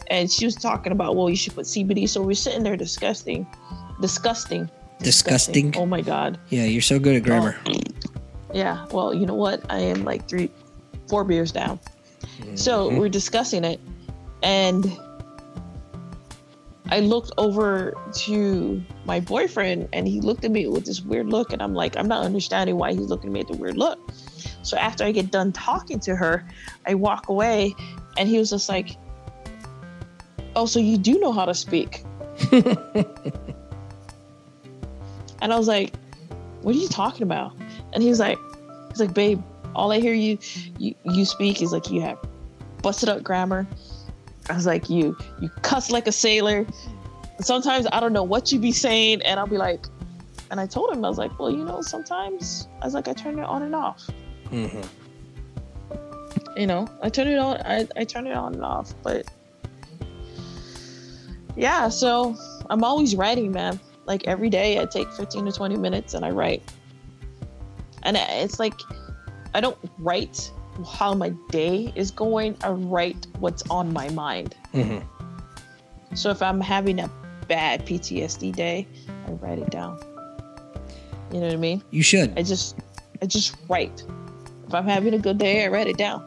and she was talking about well you should put CBD, so we're sitting there discussing, disgusting, Disgusting. Oh my god. Yeah, you're so good at grammar. Yeah, well, you know what? I am like three, four beers down. So mm-hmm. we're discussing it, and I looked over to my boyfriend, and he looked at me with this weird look, and I'm like, I'm not understanding why he's looking at me with the weird look. So after I get done talking to her, I walk away, and he was just like, "Oh, so you do know how to speak?" (laughs) and I was like, "What are you talking about?" And he's like, "He's like, babe, all I hear you you you speak is like you have busted up grammar. I was like, you you cuss like a sailor. Sometimes I don't know what you be saying, and I'll be like, and I told him I was like, well, you know, sometimes I was like, I turn it on and off. Mhm. You know, I turn it on, I I turn it on and off, but yeah. So I'm always writing, man. Like every day, I take 15 to 20 minutes and I write, and it's like I don't write how my day is going. I write what's on my mind. Mhm. So if I'm having a bad PTSD day, I write it down. You know what I mean? You should. I just I just write. If I'm having a good day, I write it down.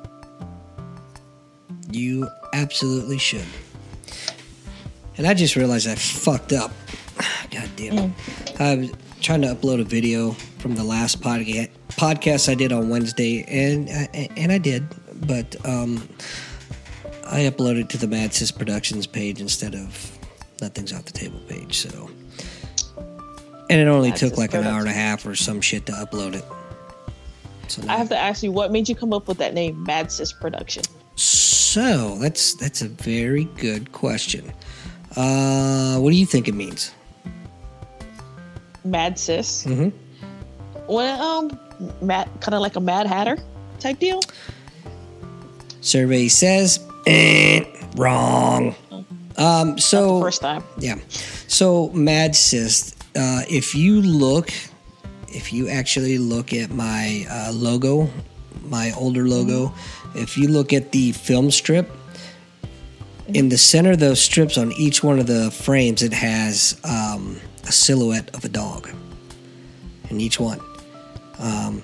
You absolutely should. And I just realized I fucked up. (sighs) God damn it. I was trying to upload a video from the last podca- podcast I did on Wednesday, and I, and I did, but um, I uploaded to the Mad Sis Productions page instead of Nothing's Off the Table page. So, and it only Mad took Sis like an hour and a half or some shit to upload it. So I have to ask you, what made you come up with that name, Mad Sis Production? So that's that's a very good question. Uh, what do you think it means? Mad Sis. Mm-hmm. Well, um, mad, kind of like a Mad Hatter type deal. Survey says eh, wrong. Um, so first time. yeah, so Mad Sis, uh, if you look, if you actually look at my uh, logo, my older logo, if you look at the film strip, in the center of those strips on each one of the frames, it has um, a silhouette of a dog in each one. Um,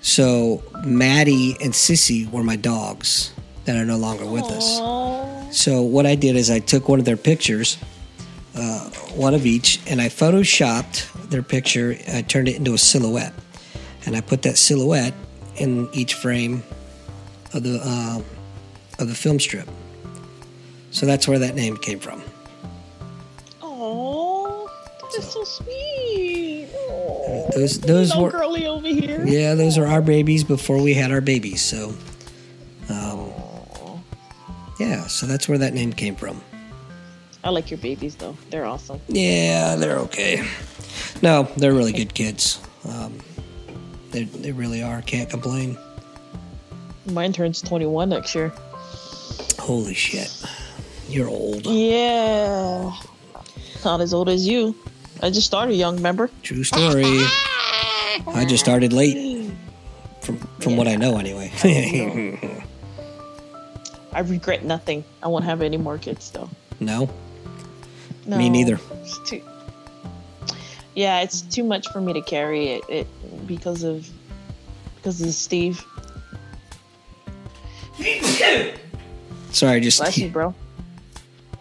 so Maddie and Sissy were my dogs that are no longer with us. So what I did is I took one of their pictures, uh, one of each, and I photoshopped their picture. I turned it into a silhouette, and I put that silhouette in each frame of the uh, of the film strip. So that's where that name came from. That's so sweet. Aw. Those those were girly over here. yeah, those are our babies before we had our babies. So, um, yeah, so that's where that name came from. I like your babies though. They're awesome. Yeah, they're okay. No, they're really good kids. Um, they they really are. Can't complain. Mine turns 21 next year. Holy shit, you're old. Yeah. Not as old as you. I just started young, member. True story. I just started late. From from what I know, anyway. (laughs) I regret nothing. I won't have any more kids though. no, No, me neither. It's too, yeah, it's too much for me to carry it, it because of because of Steve. Sorry, just Bless you, (laughs) bro.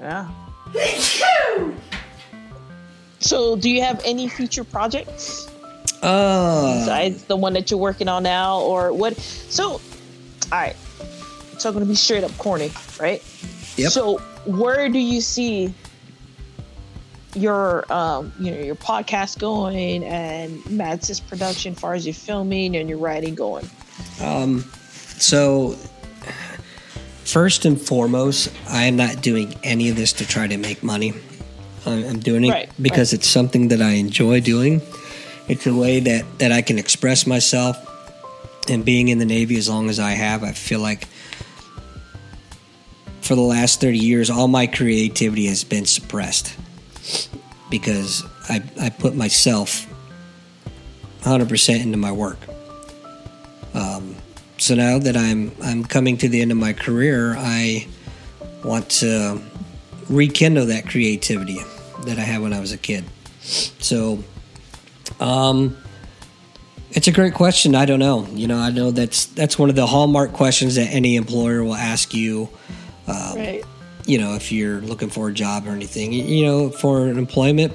Yeah. So, do you have any future projects uh, besides the one that you're working on now, or what? So, all right. So, I'm gonna be straight up corny, right? Yep. So, where do you see your, um, you know, your podcast going and Madsis production, as far as your filming and your writing going? Um, so, first and foremost, I am not doing any of this to try to make money. I'm doing it Right, because it's something that I enjoy doing. It's a way that, that I can express myself. And being in the Navy as long as I have, I feel like for the last 30 years, all my creativity has been suppressed because I, I put myself 100% into my work. Um, so now that I'm I'm coming to the end of my career, I want to rekindle that creativity that I had when I was a kid. So, um, it's a great question. I don't know. You know, I know that's that's one of the hallmark questions that any employer will ask you. Um, Right. you know, if you're looking for a job or anything, you know, for an employment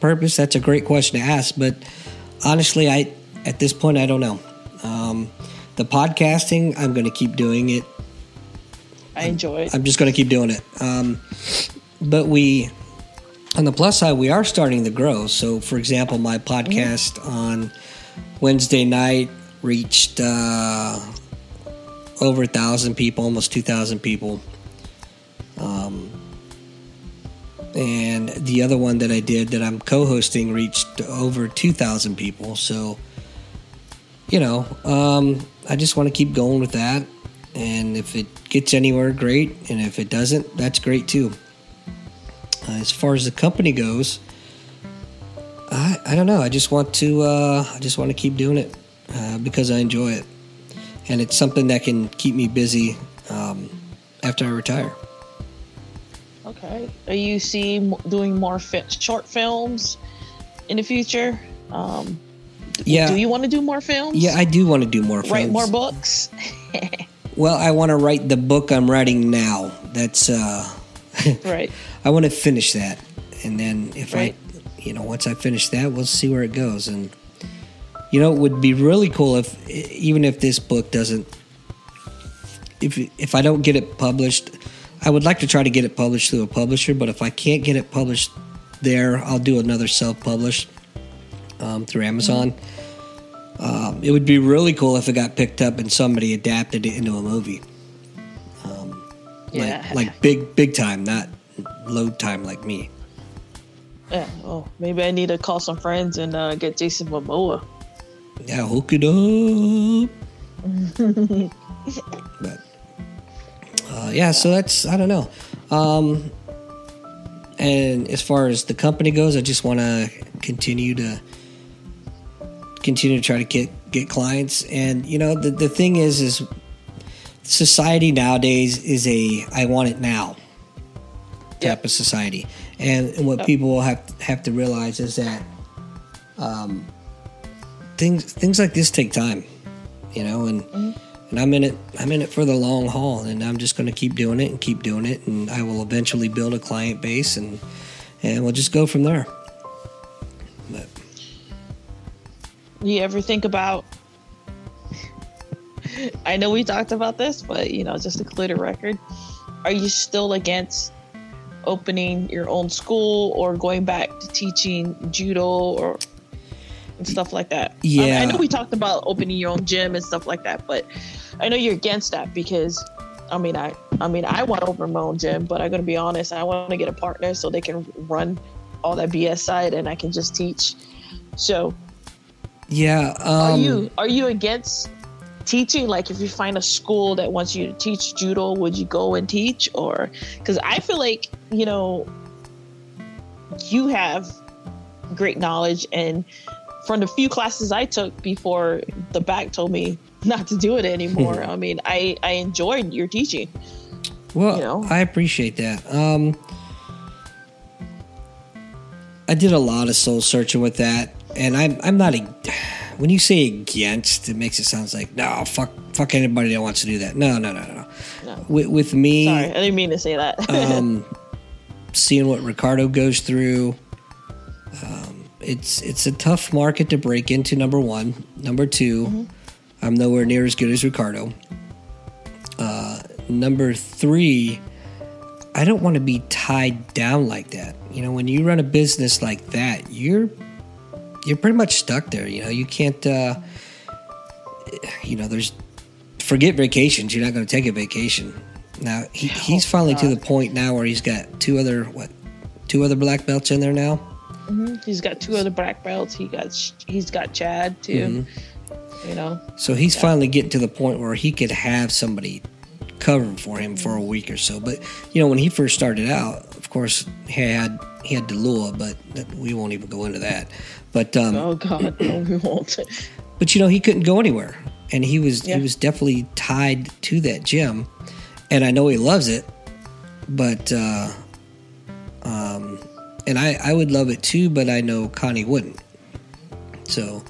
purpose, that's a great question to ask. But honestly, I at this point, I don't know. Um, the podcasting, I'm going to keep doing it. I enjoy it. I'm just going to keep doing it. Um, but we, on the plus side, we are starting to grow. So, for example, my podcast on Wednesday night reached uh, over a thousand people, almost two thousand people. Um, and the other one that I did that I'm co-hosting reached over two thousand people. So, you know, um, I just want to keep going with that. And if it gets anywhere, great. And if it doesn't, that's great too. Uh, as far as the company goes, I, I don't know. I just want to uh, I just want to keep doing it uh, because I enjoy it, and it's something that can keep me busy um, after I retire. Okay. Are you see doing more fi- short films in the future? Um, Yeah, Do you want to do more films? yeah, I do want to do more. Write more books. (laughs) Well, I want to write the book I'm writing now. That's uh, (laughs) right. I want to finish that, and then if Right. I, you know, once I finish that, we'll see where it goes. And you know, it would be really cool if, even if this book doesn't, if if I don't get it published, I would like to try to get it published through a publisher. But if I can't get it published there, I'll do another self-published um, through Amazon. Um, it would be really cool if it got picked up and somebody adapted it into a movie. Yeah. like, like big big time, not load time like me. Yeah. Oh, maybe I need to call some friends and uh, get Jason Momoa. Yeah, hook it up. (laughs) but uh, yeah, so that's I don't know. Um, and as far as the company goes, I just want to continue to continue to try to get get clients. And you know, the the thing is, is society nowadays is a I want it now type Yep. of society. And, and what people will have have to realize is that um, things things like this take time, you know, and and I'm in it I'm in it for the long haul, and I'm just going to keep doing it and keep doing it, and I will eventually build a client base, and and we'll just go from there. But You ever think about? I know we talked about this, but you know, just to clear the record, are you still against opening your own school or going back to teaching judo or and stuff like that? I- I, know we talked about opening your own gym and stuff like that, but I know you're against that because. I mean, I, I mean, I want to open my own gym, but I'm gonna be honest. I want to get a partner so they can run all that BS side, and I can just teach So, yeah. Um, are you are you against teaching? Like, if you find a school that wants you to teach judo, would you go and teach? Or because I feel like you know you have great knowledge and from the few classes I took before the back told me (laughs) not to do it anymore. I mean, I I enjoyed your teaching. Well, you know? I appreciate that. Um, I did a lot of soul searching with that, and I'm I'm not a. When you say against, it makes it sounds like no, fuck, fuck anybody that wants to do that. No, no, no, no. No. With, with me, Sorry, I didn't mean to say that. (laughs) um, seeing what Ricardo goes through, um, it's it's a tough market to break into. Number one, number 2 i I'm nowhere near as good as Ricardo. Uh, number three, I don't want to be tied down like that. You know, when you run a business like that, you're you're pretty much stuck there. You know, you can't. Uh, you know, there's forget vacations. You're not going to take a vacation. Now he, he's finally to the point now where he's got two other what, two other black belts in there now. he's got two other black belts. He got he's got Chad too. You know, So he's finally getting to the point where he could have somebody cover for him for a week or so. But you know, when he first started out, of course, he had he had Delua, but we won't even go into that. But um, oh god, no, we won't. but you know, he couldn't go anywhere, and he was Yeah. he was definitely tied to that gym, and I know he loves it, but uh, um, and I I would love it too, but I know Connie wouldn't. So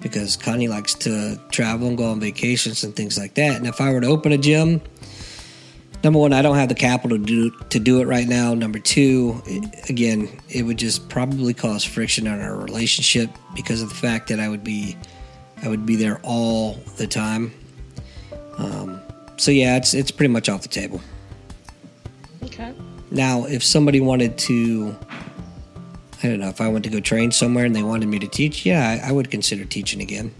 because Connie likes to travel and go on vacations and things like that, and if I were to open a gym. Number one, I don't have the capital to do, to do it right now. Number two, it- again, it would just probably cause friction in our relationship because of the fact that I would be I would be there all the time. Um, so yeah, it's it's pretty much off the table. Okay. Now, if somebody wanted to, I don't know, if I went to go train somewhere and they wanted me to teach, yeah, I, I would consider teaching again.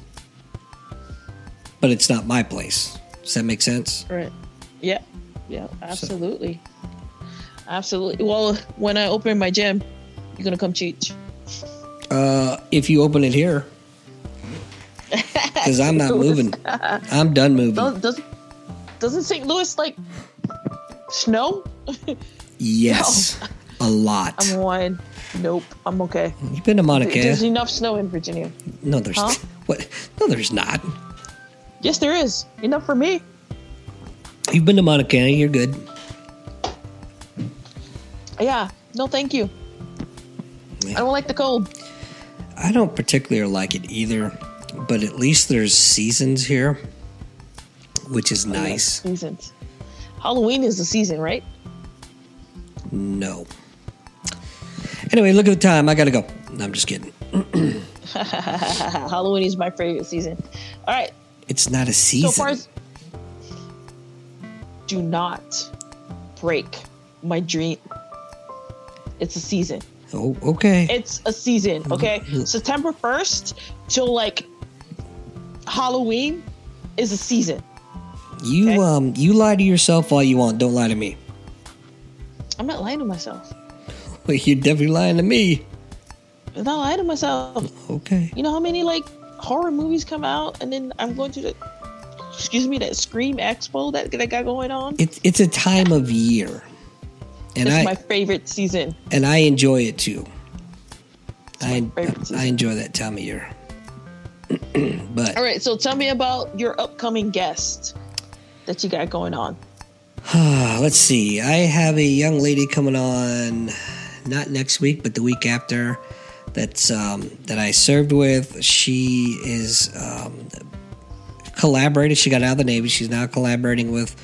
But it's not my place. Does that make sense? Right. Yeah. Yeah. Absolutely. Absolutely. Well, when I open my gym, you're gonna come teach. Uh, if you open it here, because I'm not (laughs) moving. I'm done moving. Does, does doesn't St. Louis like snow? Yes, (laughs) a lot. I'm one. Nope. I'm okay. You've been to Mauna Kea? There's enough snow in Virginia. No, there's Huh? (laughs) what? No, there's not. Yes, there is enough for me. You've been to Kea. You're good. Yeah. No, thank you. Yeah. I don't like the cold. I don't particularly like it either, but at least there's seasons here, which is oh, nice. Seasons. Halloween is the season, right? No. Anyway, look at the time. I gotta go. No, I'm just kidding. (laughs) Halloween is my favorite season. All right. It's not a So season. far as do not break my dream. It's a season. oh, okay. It's a season. Okay. September 1st till like Halloween is a season. you okay. um, you lie to yourself all you want. Don't lie to me. I'm not lying to myself. Well, (laughs) you're definitely lying to me. I'm not lying to myself. Okay. You know how many like horror movies come out and then I'm going to the excuse me, that Scream Expo that, that I got going on? It's it's a time of year, and It's I my favorite season. and I enjoy it too. I my favorite season. I enjoy that time of year. (clears throat) but All right, so tell me about your upcoming guest that you got going on. Uh, (sighs) let's see. I have a young lady coming on, not next week, but the week after. That's um, that I served with. She is um, collaborated. She got out of the Navy. She's now collaborating with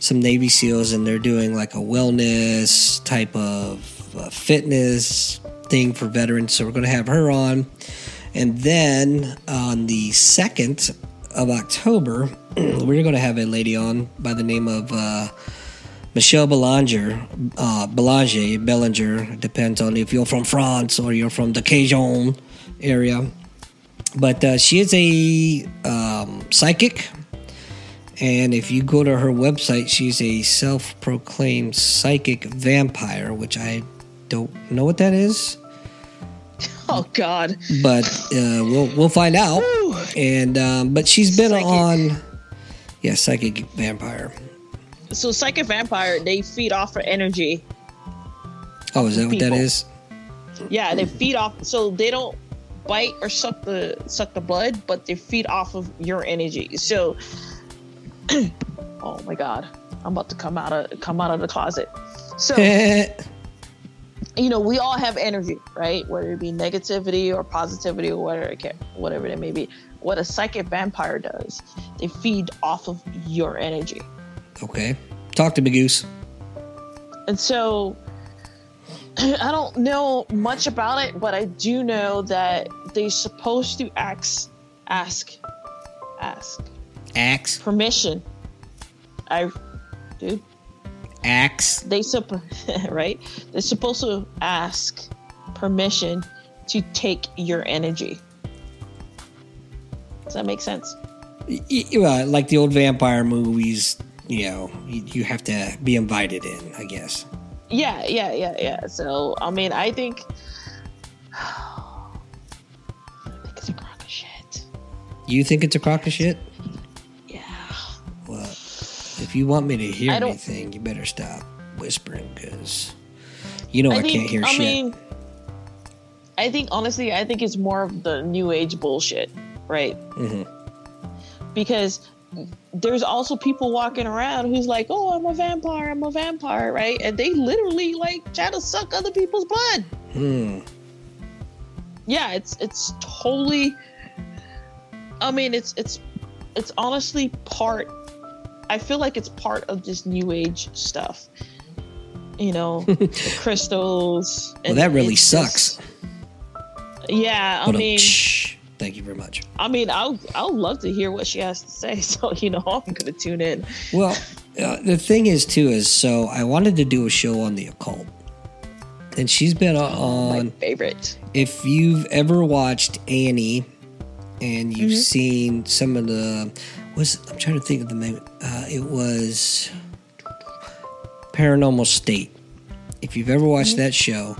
some Navy SEALs, and they're doing like a wellness type of uh, fitness thing for veterans. So we're going to have her on, and then on the second of October, (clears throat) we're going to have a lady on by the name of uh, Michelle Belanger. Uh, Belanger, Bellinger, depends on if you're from France or you're from the Cajun area. But uh, she is a um, psychic. And if you go to her website, she's a self proclaimed psychic vampire, which I don't know what that is. (laughs) Oh God. but uh, we'll we'll find out. And um, but she's been Psychic. on, yeah, psychic vampire. So psychic vampire, they feed off of energy. Oh, is that what that is Yeah, they feed off. So they don't bite or suck the suck the blood, but they feed off of your energy. So, (clears throat) oh my God, I'm about to come out of come out of the closet. So (laughs) you know, we all have energy, right? Whether it be negativity or positivity or whatever it can, whatever it may be. What a psychic vampire does, they feed off of your energy. okay, talk to me, Goose. And so (clears throat) I don't know much about it, but I do know that they're supposed to ask ask ask ask permission. I dude, ask. they supp- (laughs) right? They're supposed to ask permission to take your energy. Does that make sense? Uh, like the old vampire movies, you know, you have to be invited in, I guess. Yeah, yeah, yeah, yeah. So I mean, I think (sighs) I think it's a crock of shit. You think it's a crock of shit? Yeah. Well, if you want me to hear anything, you better stop whispering because you know I, think, can't hear I shit. mean, I think honestly, I think it's more of the new age bullshit, right? Mhm. Because there's also people walking around who's like, "Oh, I'm a vampire, I'm a vampire," right? And they literally like try to suck other people's blood. Hmm. Yeah, it's it's totally. I mean, it's it's it's honestly part. I feel like it's part of this new age stuff. You know, (laughs) crystals. Well, that really sucks. just- yeah, I Hold mean. Thank you very much. I mean, I'll I'll love to hear what she has to say. (laughs) So you know, I'm gonna tune in. Well, uh, the thing is, too, is so I wanted to do a show on the occult. And she's been on My favorite. If you've ever watched A&E and you've Mhm. seen some of the. Was I'm trying to think of the name. Uh, it was Paranormal State. If you've ever watched that show,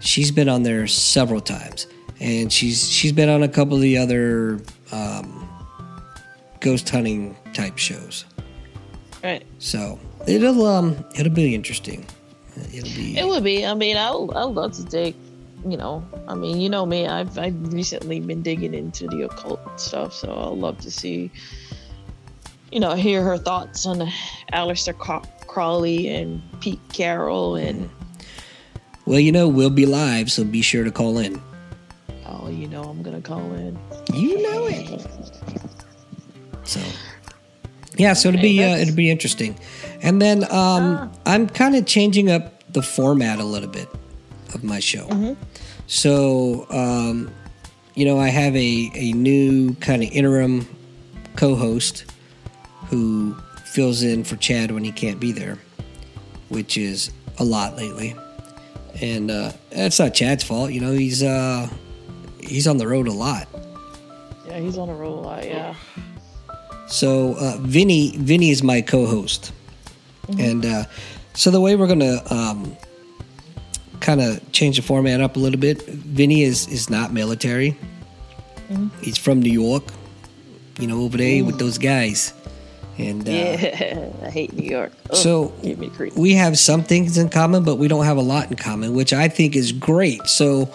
she's been on there several times, and she's she's been on a couple of the other um, ghost hunting type shows. Right. So it'll um it'll be interesting. It'll be It would be. I mean, I'll I'll love to take. You know, I mean, you know me. I've I've recently been digging into the occult stuff, so I'll love to see. You know, hear her thoughts on Aleister Crowley and Pete Carroll and well, you know, we'll be live, so be sure to call in. Oh, you know, I'm gonna call in. You know it. So yeah, so it'll be uh, it'll be interesting. And then um, I'm kind of changing up the format a little bit of my show. So um, you know, I have a a new kind of interim co-host who fills in for Chad when he can't be there, which is a lot lately. And uh, it's not Chad's fault, you know. He's uh, he's on the road a lot. Yeah, he's on a road a lot. Yeah. So uh, Vinny, Vinny is my co-host, and uh, so the way we're gonna um, kind of change the format up a little bit. Vinny is is not military. He's from New York, you know, over there with those guys, and uh, Yeah, (laughs) I hate New York. Ugh, So- give me creep. we have some things in common, but we don't have a lot in common, which I think is great. So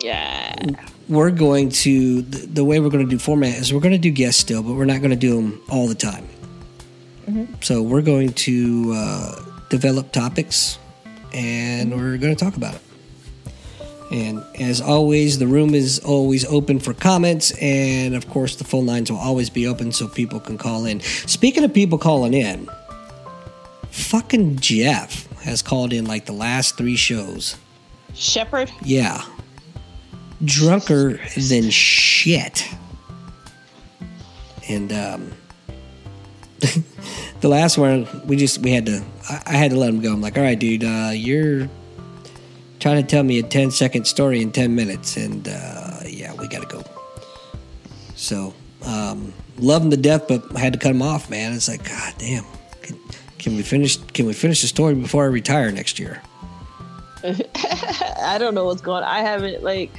Yeah. We're going to the, the way we're going to do format is we're going to do guests still, but we're not going to do them all the time. So we're going to uh, develop topics, and we're going to talk about it. And as always, the room is always open for comments, and of course, the phone lines will always be open so people can call in. Speaking of people calling in, fucking Jeff has called in like the last three shows. Shepherd. Yeah. Drunker than shit. And um (laughs) the last one we just we had to I, I had to let him go. I'm like, all right, dude, uh you're trying to tell me a 10 second story in 10 minutes and uh yeah, we gotta go. So um love him to death, but I had to cut him off, man. It's like, God damn. Can, can we finish can we finish the story before I retire next year? (laughs) I don't know what's going. on. I haven't like.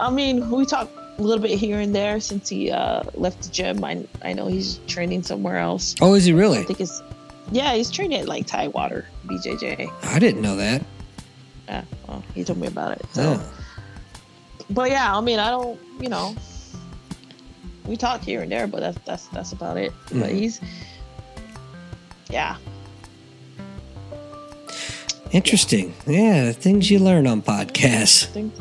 I mean, we talk a little bit here and there since he uh, left the gym. I I know he's training somewhere else. Oh, is he really? I think it's yeah, he's training at like water BJJ. I didn't know that. Yeah, well, he told me about it. So, Oh. but yeah, I mean, I don't, you know, we talk here and there, but that's that's that's about it. But Mhm. he's, yeah, Interesting. Yeah, things you learn on podcasts. think,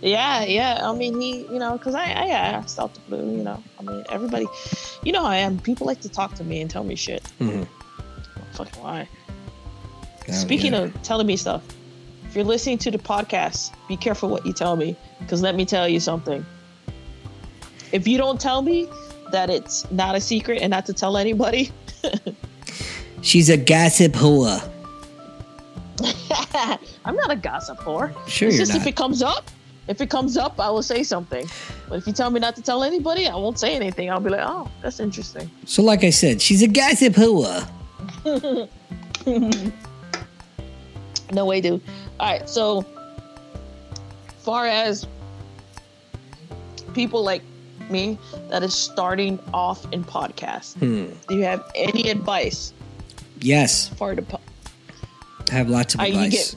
yeah, yeah. I mean, he, you know, because I, I asked out the blue, you know. I mean, everybody, you know, how I am. People like to talk to me and tell me shit. Mhm. Fucking why? Oh, Speaking yeah. of telling me stuff, if you're listening to the podcast, be careful what you tell me. Because let me tell you something. If you don't tell me that it's not a secret and not to tell anybody, (laughs) she's a gossip whore. (laughs) I'm not a gossip whore. Sure, it's you're just not. if it comes up, if it comes up, I will say something. But if you tell me not to tell anybody, I won't say anything. I'll be like, oh, that's interesting. So, like I said, she's a gossip whore. (laughs) No way, dude. All right, so far as people like me that is starting off in podcasts, Hmm. do you have any advice Yes, for the po- I have lots of I- advice. get-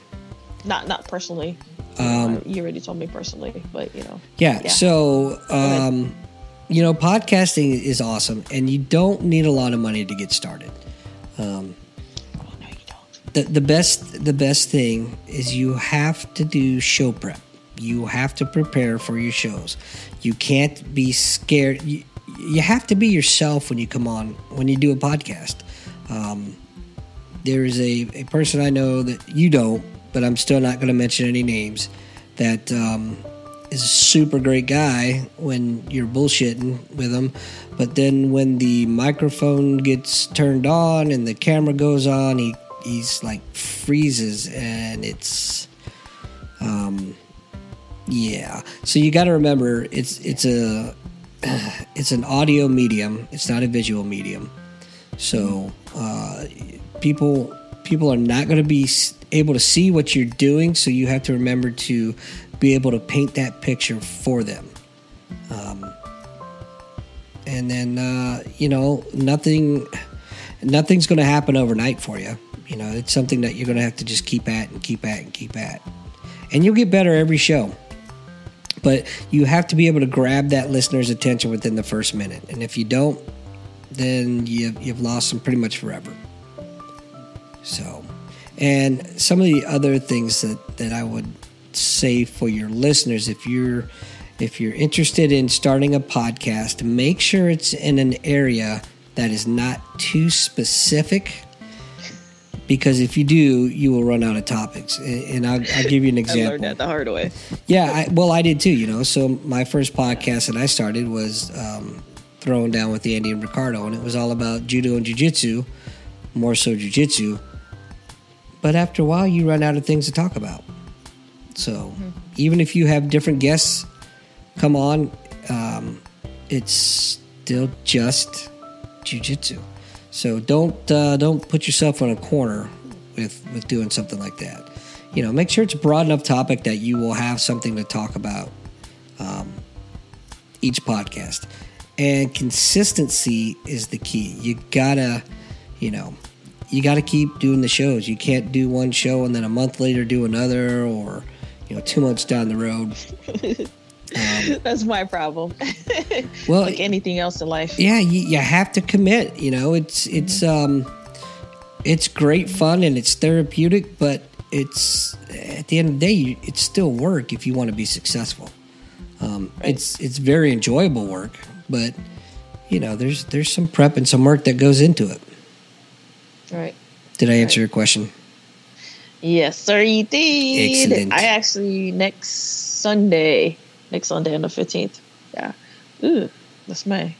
not not personally? Um, you already told me personally, but you know, Yeah. Yeah. So, um, you know, podcasting is awesome, and you don't need a lot of money to get started. Um, oh no, you don't. the, the best the best thing is you have to do show prep. You have to prepare for your shows. You can't be scared. You, you have to be yourself when you come on when you do a podcast. Um, there is a, a person I know that you don't, but I'm still not going to mention any names. That um, is a super great guy when you're bullshitting with him, but then when the microphone gets turned on and the camera goes on, he he's like freezes and it's um yeah. So you got to remember it's it's a (clears throat) it's an audio medium. It's not a visual medium. So uh, people people are not going to be able to see what you're doing. So you have to remember to be able to paint that picture for them. Um, and then uh, you know nothing nothing's going to happen overnight for you. You know it's something that you're going to have to just keep at and keep at and keep at, and you'll get better every show. But you have to be able to grab that listener's attention within the first minute, and if you don't, then you've, you've lost them pretty much forever. So, and some of the other things that, that I would say for your listeners, if you're if you're interested in starting a podcast, make sure it's in an area that is not too specific. Because if you do, you will run out of topics. And I'll, I'll give you an (laughs) I example. learned that the hard way. Yeah, I, well, I did too. You know, so my first podcast that I started was um, throwing down with Andy and Ricardo, and it was all about judo and jujitsu, more so jujitsu. But after a while, you run out of things to talk about. So even if you have different guests come on, um, it's still just jujitsu. So don't uh, don't put yourself in a corner with with doing something like that. You know, make sure it's a broad enough topic that you will have something to talk about um, each podcast. And consistency is the key. You gotta, you know, you gotta keep doing the shows. You can't do one show and then a month later do another, or you know, two months down the road. (laughs) That's my problem. (laughs) Well, like anything else in life. yeah you, you have to commit you know it's it's um it's great fun and it's therapeutic but it's at the end of the day it's still work if you want to be successful um, it's it's very enjoyable work but you know there's there's some prep and some work that goes into it Right. did i answer your question Yes, sir, you did. Excellent. I actually next Sunday, next Sunday on the fifteenth. Yeah. Ooh, that's my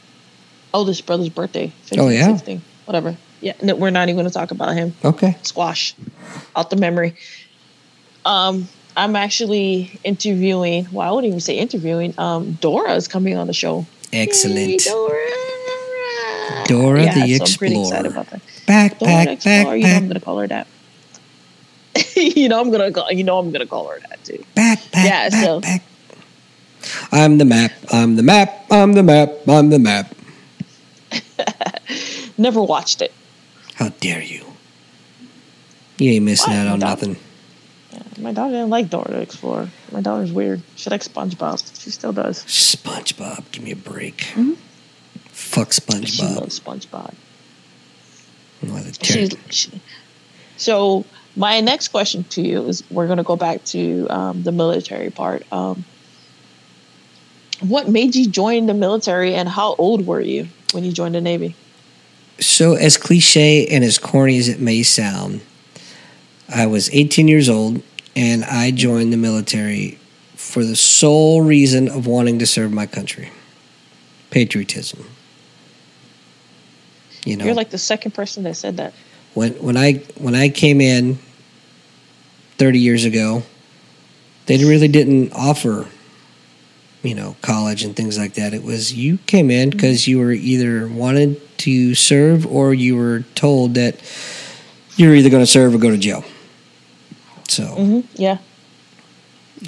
oldest brother's birthday. 15, Oh, yeah? 16, whatever. Yeah. No, we're not even going to talk about him. okay Squash, out the memory. Um, I'm actually interviewing. Well, I wouldn't even say interviewing. Um, Dora is coming on the show. Yay, excellent Dora. Dora yeah, the so I'm pretty excited Explorer. about that. Dora backpack the Explorer. You know I'm gonna call her that. (laughs) you know I'm gonna call. You know I'm gonna call her that too. backpack Yeah, so- backpack I'm the map. I'm the map. I'm the map. I'm the map. (laughs) Never watched it. How dare you? You ain't missing Why? out on Dog. nothing. Yeah, my daughter didn't like Dora the Explorer. My daughter's weird. She likes SpongeBob. She still does. SpongeBob, give me a break. Mhm. Fuck She loves SpongeBob. What a ter- She's, she, so my next question to you is: We're going to go back to um, the military part. Um, what made you join the military, and how old were you when you joined the Navy? So, as cliche and as corny as it may sound, I was 18 years old and I joined the military for the sole reason of wanting to serve my country patriotism. You know, You're like the second person that said that. when when I when I came in 30 years ago, they really didn't offer you know college and things like that. It was you came in because you were either wanted to serve or you were told that you're either going to serve or go to jail. So hmm Yeah.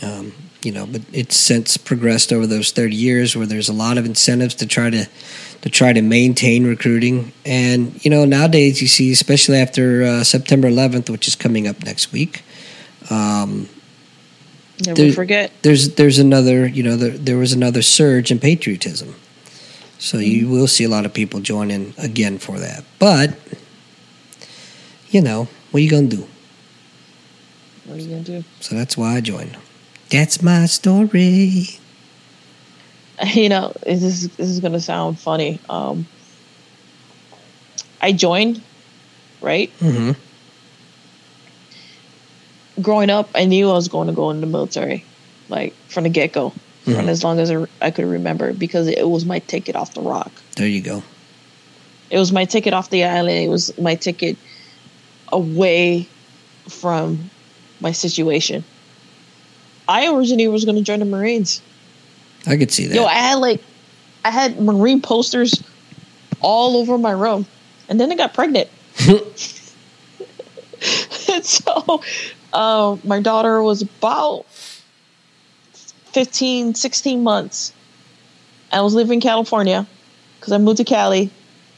um, you know, but it's since progressed over those 30 years where there's a lot of incentives to try to to try to maintain recruiting. And you know, nowadays you see, especially after uh, September 11th, which is coming up next week, um, Never There- forget. there's there's another you know there, there was another surge in patriotism. So you will see a lot of people join in again for that. But you know, what are you gonna do? What are you gonna do? So that's why I joined. That's my story. (laughs) you know, this is this is gonna sound funny. Um, I joined, right? hmm Growing up, I knew I was going to go in the military, like from the get go, Mhm. from as long as I could remember, because it was my ticket off the rock. There you go. It was my ticket off the island. It was my ticket away from my situation. I originally was going to join the Marines. I could see that. Yo, I had like, I had Marine posters all over my room, and then I got pregnant. (laughs) and so, uh, my daughter was about 15, 16 months. I was living in California because I moved to Cali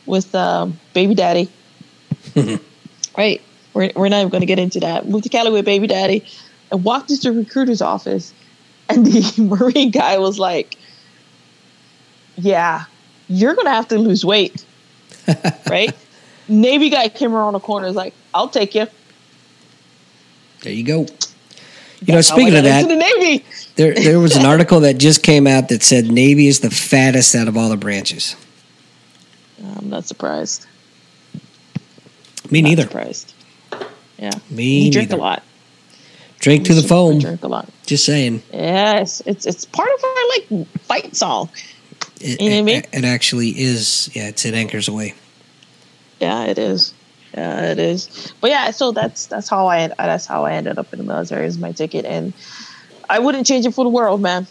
with um, baby daddy. (laughs) right. We're, we're not even going to get into that. Moved to Cali with baby daddy and walked into the recruiter's office. And the (laughs) Marine guy was like, Yeah, you're going to have to lose weight. (laughs) right. Navy guy came around the corner. is like, I'll take you. There you go. You know, speaking of that, the Navy. there there was an (laughs) article that just came out that said Navy is the fattest out of all the branches. I'm not surprised. Me neither. surprised. Yeah. Me you drink neither. a lot. Drink to the foam. Drink a lot. Just saying. Yes, it's it's part of our like fight song. It, You know what I mean? it, it actually is. Yeah, it's it anchors aweigh. Yeah, it is. Yeah, it is. But yeah, so that's that's how I that's how I ended up in the military is my ticket, and I wouldn't change it for the world, man.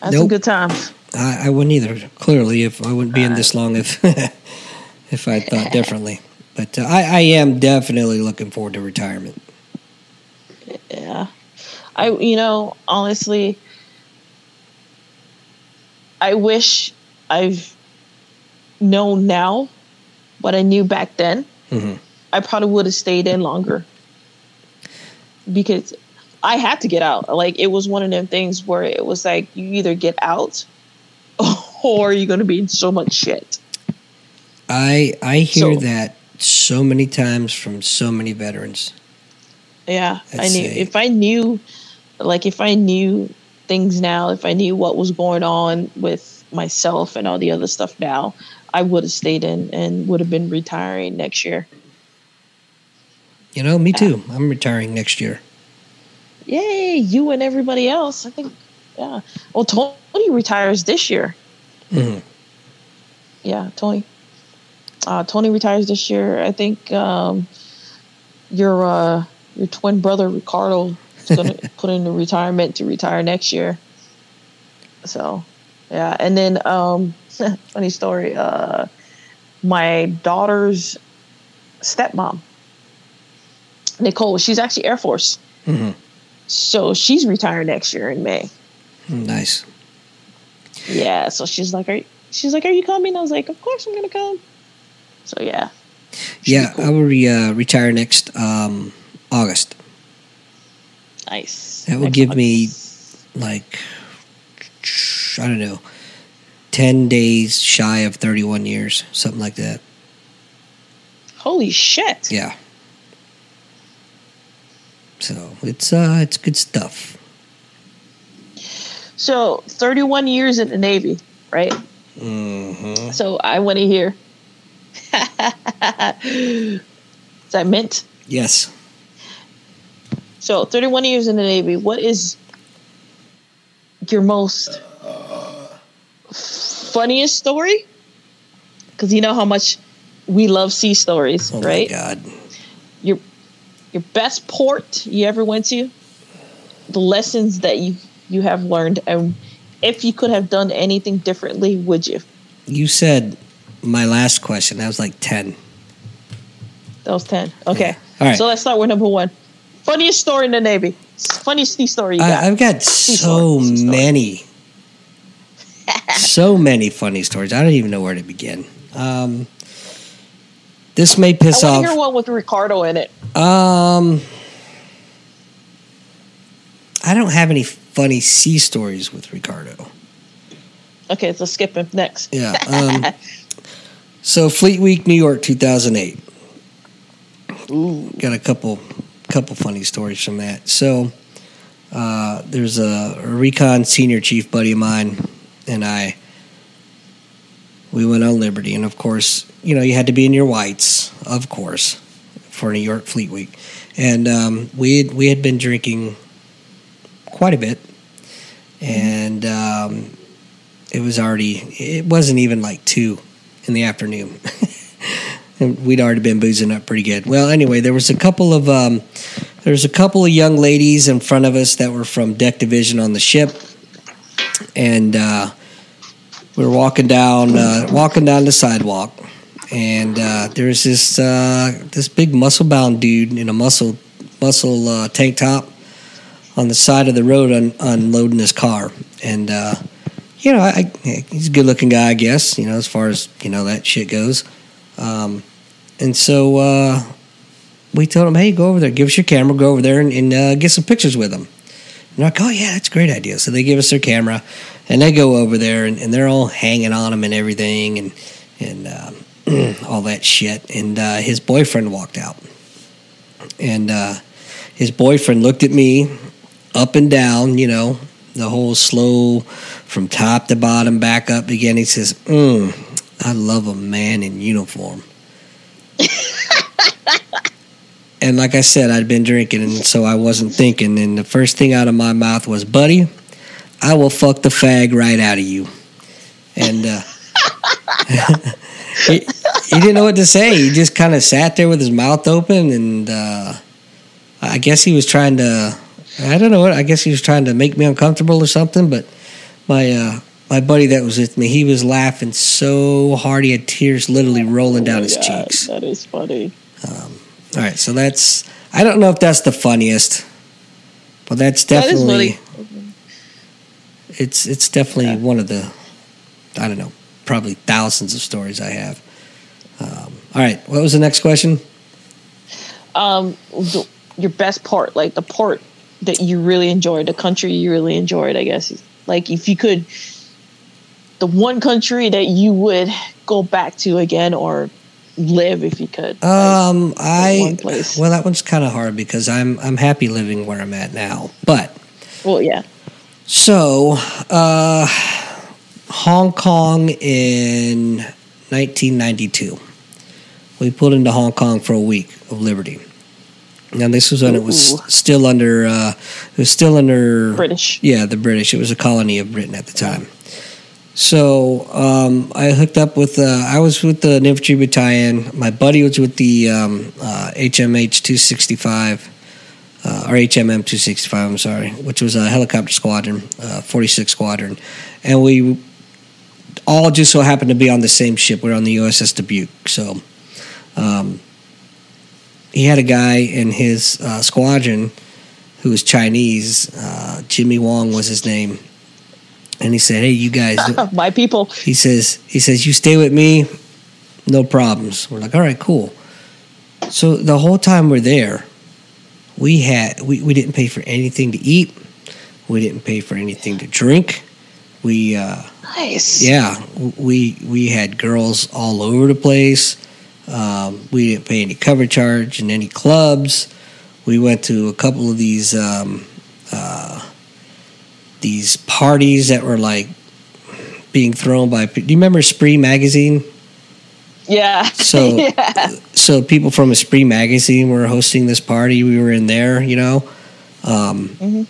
That's Nope. good times. I, I wouldn't either. Clearly, if I wouldn't be in this long if (laughs) if I thought (laughs) differently. But uh, I, I am definitely looking forward to retirement. Yeah, I you know honestly, I wish I've known now what I knew back then. Mhm. I probably would have stayed in longer because I had to get out. Like it was one of them things where it was like you either get out (laughs) or you're going to be in so much shit. I I hear So- that so many times from so many veterans. Yeah, I knew if I knew, like if I knew things now, if I knew what was going on with myself and all the other stuff now, I would have stayed in and would have been retiring next year. You know, me too. I'm retiring next year. Yay, you and everybody else. I think, yeah. Well, Tony retires this year. Mhm. Yeah, Tony. Uh, Tony retires this year. I think um, your uh, your twin brother Ricardo is going (laughs) to put into retirement to retire next year. So, yeah, and then um, (laughs) funny story. Uh, my daughter's stepmom, Nicole. She's actually Air Force. Mhm. So she's retiring next year in May. Nice. Yeah, so she's like, "Are you, she's like, are you coming?" I was like, "Of course I'm gonna come." So yeah. Yeah, be I will re, uh, retire next um, August. Nice. That will Next give me like I don't know, ten days shy of thirty-one years, something like that. Holy shit! Yeah. So it's uh it's good stuff. So 31 years in the Navy, right? Mm-hmm. So I want to hear. Is that mint? Yes. So 31 years in the Navy. What is your most funniest story? Because you know how much we love sea stories, Oh right? god. Your your best port you ever went to, the lessons that you you have learned, and if you could have done anything differently, would you? You said my last question. That was like ten. That was 10. Okay. All right. So let's start with number one. Funniest story in the Navy. Funniest sea story you got. I, I've got so story, many, so many funny stories. I don't even know where to begin. Um, this may piss want off. to hear one with Ricardo in it. Um, I don't have any funny sea stories with Ricardo. Okay, so skip him next. Yeah. (laughs) Um, so Fleet Week, New York, two thousand eight. Ooh. Got a couple, couple funny stories from that. So uh, there's a, recon senior chief buddy of mine, and I. We went on Liberty, and of course, you know, you had to be in your whites, of course, for New York Fleet Week, and um, we had, we had been drinking quite a bit, and um, it was already it wasn't even like two in the afternoon. (laughs) and we'd already been boozing up pretty good. Well, anyway, there was a couple of um, there was a couple of young ladies in front of us that were from deck division on the ship, and uh, we were walking down uh, walking down the sidewalk, and uh, there was this uh, this big muscle bound dude in a muscle muscle uh, tank top on the side of the road un- unloading his car, and uh, you know, I, I, he's a good looking guy, I guess. You know, as far as you know that shit goes. Um, and so uh, we told him, "Hey, go over there, give us your camera, go over there and, and uh, get some pictures with them. And they're like, "Oh yeah, that's a great idea." So they give us their camera, and they go over there, and, and they're all hanging on him and everything, and and um, (clears throat) all that shit. And uh, his boyfriend walked out, and uh, his boyfriend looked at me up and down, you know, the whole slow from top to bottom, back up again. He says, mm, I love a man in uniform. (laughs) and like I said, I'd been drinking, and so I wasn't thinking. And the first thing out of my mouth was, Buddy, I will fuck the fag right out of you. And uh, (laughs) he, he didn't know what to say. He just kind of sat there with his mouth open, and uh, I guess he was trying to. I don't know what. I guess he was trying to make me uncomfortable or something. But my uh, my buddy that was with me, he was laughing so hard he had tears literally rolling down Oh his God, cheeks. That is funny. All right, so that's. I don't know if that's the funniest, but that's definitely. It's it's definitely Yeah. one of the. I don't know, probably thousands of stories I have. Um, all right, what was the next question? Um, the, your best part, like the part that you really enjoyed, the country you really enjoyed, I guess. Like if you could, the one country that you would go back to again or live if you could. Like, Um, I one place. well, that one's kind of hard because I'm I'm happy living where I'm at now. But well, yeah. so, uh, Hong Kong in 1992, we pulled into Hong Kong for a week of liberty. Now this was when it was still under uh, it was still under British. Yeah, the British. It was a colony of Britain at the time. So um, I hooked up with. Uh, I was with the infantry battalion. My buddy was with the um, uh, HMH two sixty five, uh, or HMM two sixty five. I'm sorry, which was a helicopter squadron, forty six squadron, and we all just so happened to be on the same ship. We are on the USS Dubuque. So um, he had a guy in his uh, squadron who was Chinese. Uh, Jimmy Wong was his name. And he said, "Hey, you guys." (laughs) My people. He says, "He says you stay with me, no problems." We're like, "All right, cool." So the whole time we're there, we had we, we didn't pay for anything to eat. We didn't pay for anything to drink. We uh, Nice. yeah, we we had girls all over the place. Um, we didn't pay any cover charge in any clubs. We went to a couple of these um, uh, these parties that were like being thrown by. Do you remember Spree magazine? Yeah. So- (laughs) yeah. So people from a Spree magazine were hosting this party. We were in there, you know. Um, Mhm.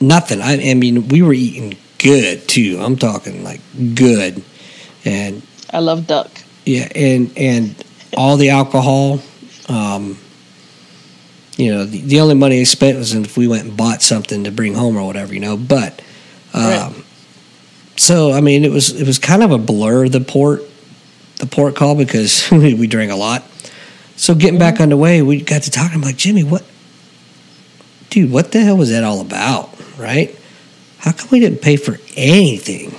Nothing. I, I mean, we were eating good too. I'm talking like good, and I love duck. yeah, and and all the alcohol. Um, you know, the, the only money I spent was if we went and bought something to bring home or whatever, you know. But um, Right. so I mean, it was it was kind of a blur the port the port call because (laughs) we drank a lot. So getting back on the way, we got to talking. I'm like, Jimmy, what, dude? What the hell was that all about? Right? How come we didn't pay for anything?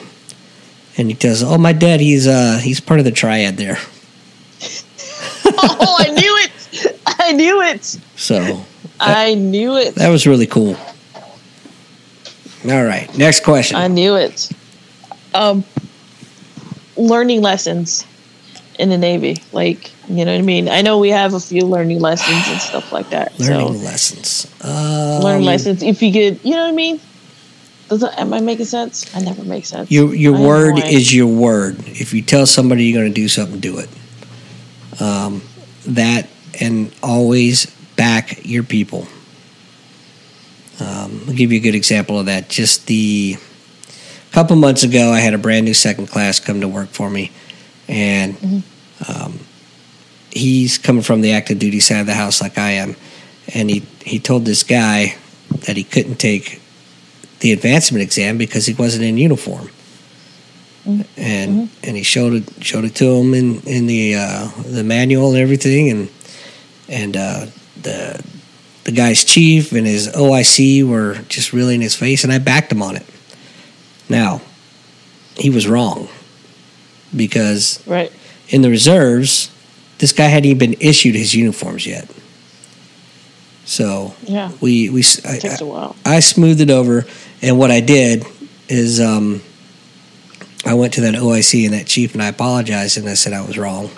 And he tells, "Oh, my dad, he's uh he's part of the triad there." (laughs) oh, I knew. I knew it. So I knew it. that was really cool. All right, next question. I knew it. Um, learning lessons in the Navy, like you know what I mean. I know we have a few learning lessons and stuff like that. Learning so lessons. Um, learning lessons. If you could, you know what I mean. Does that, am I making sense? I never make sense. Your your I word is your word. If you tell somebody you're going to do something, do it. Um, that and always back your people. Um, I'll give you a good example of that. Just the a couple months ago, I had a brand new second class come to work for me, and um, he's coming from the active duty side of the house like I am, and he he told this guy that he couldn't take the advancement exam because he wasn't in uniform. And and he showed it showed it to him in in the uh, the manual and everything, and and uh, the the guy's chief and his OIC were just really in his face, and I backed him on it. Now, he was wrong because right. in the reserves, this guy hadn't even been issued his uniforms yet. So Yeah, we we I, takes a while. I smoothed it over, and what I did is um, I went to that OIC and that chief, and I apologized, and I said I was wrong.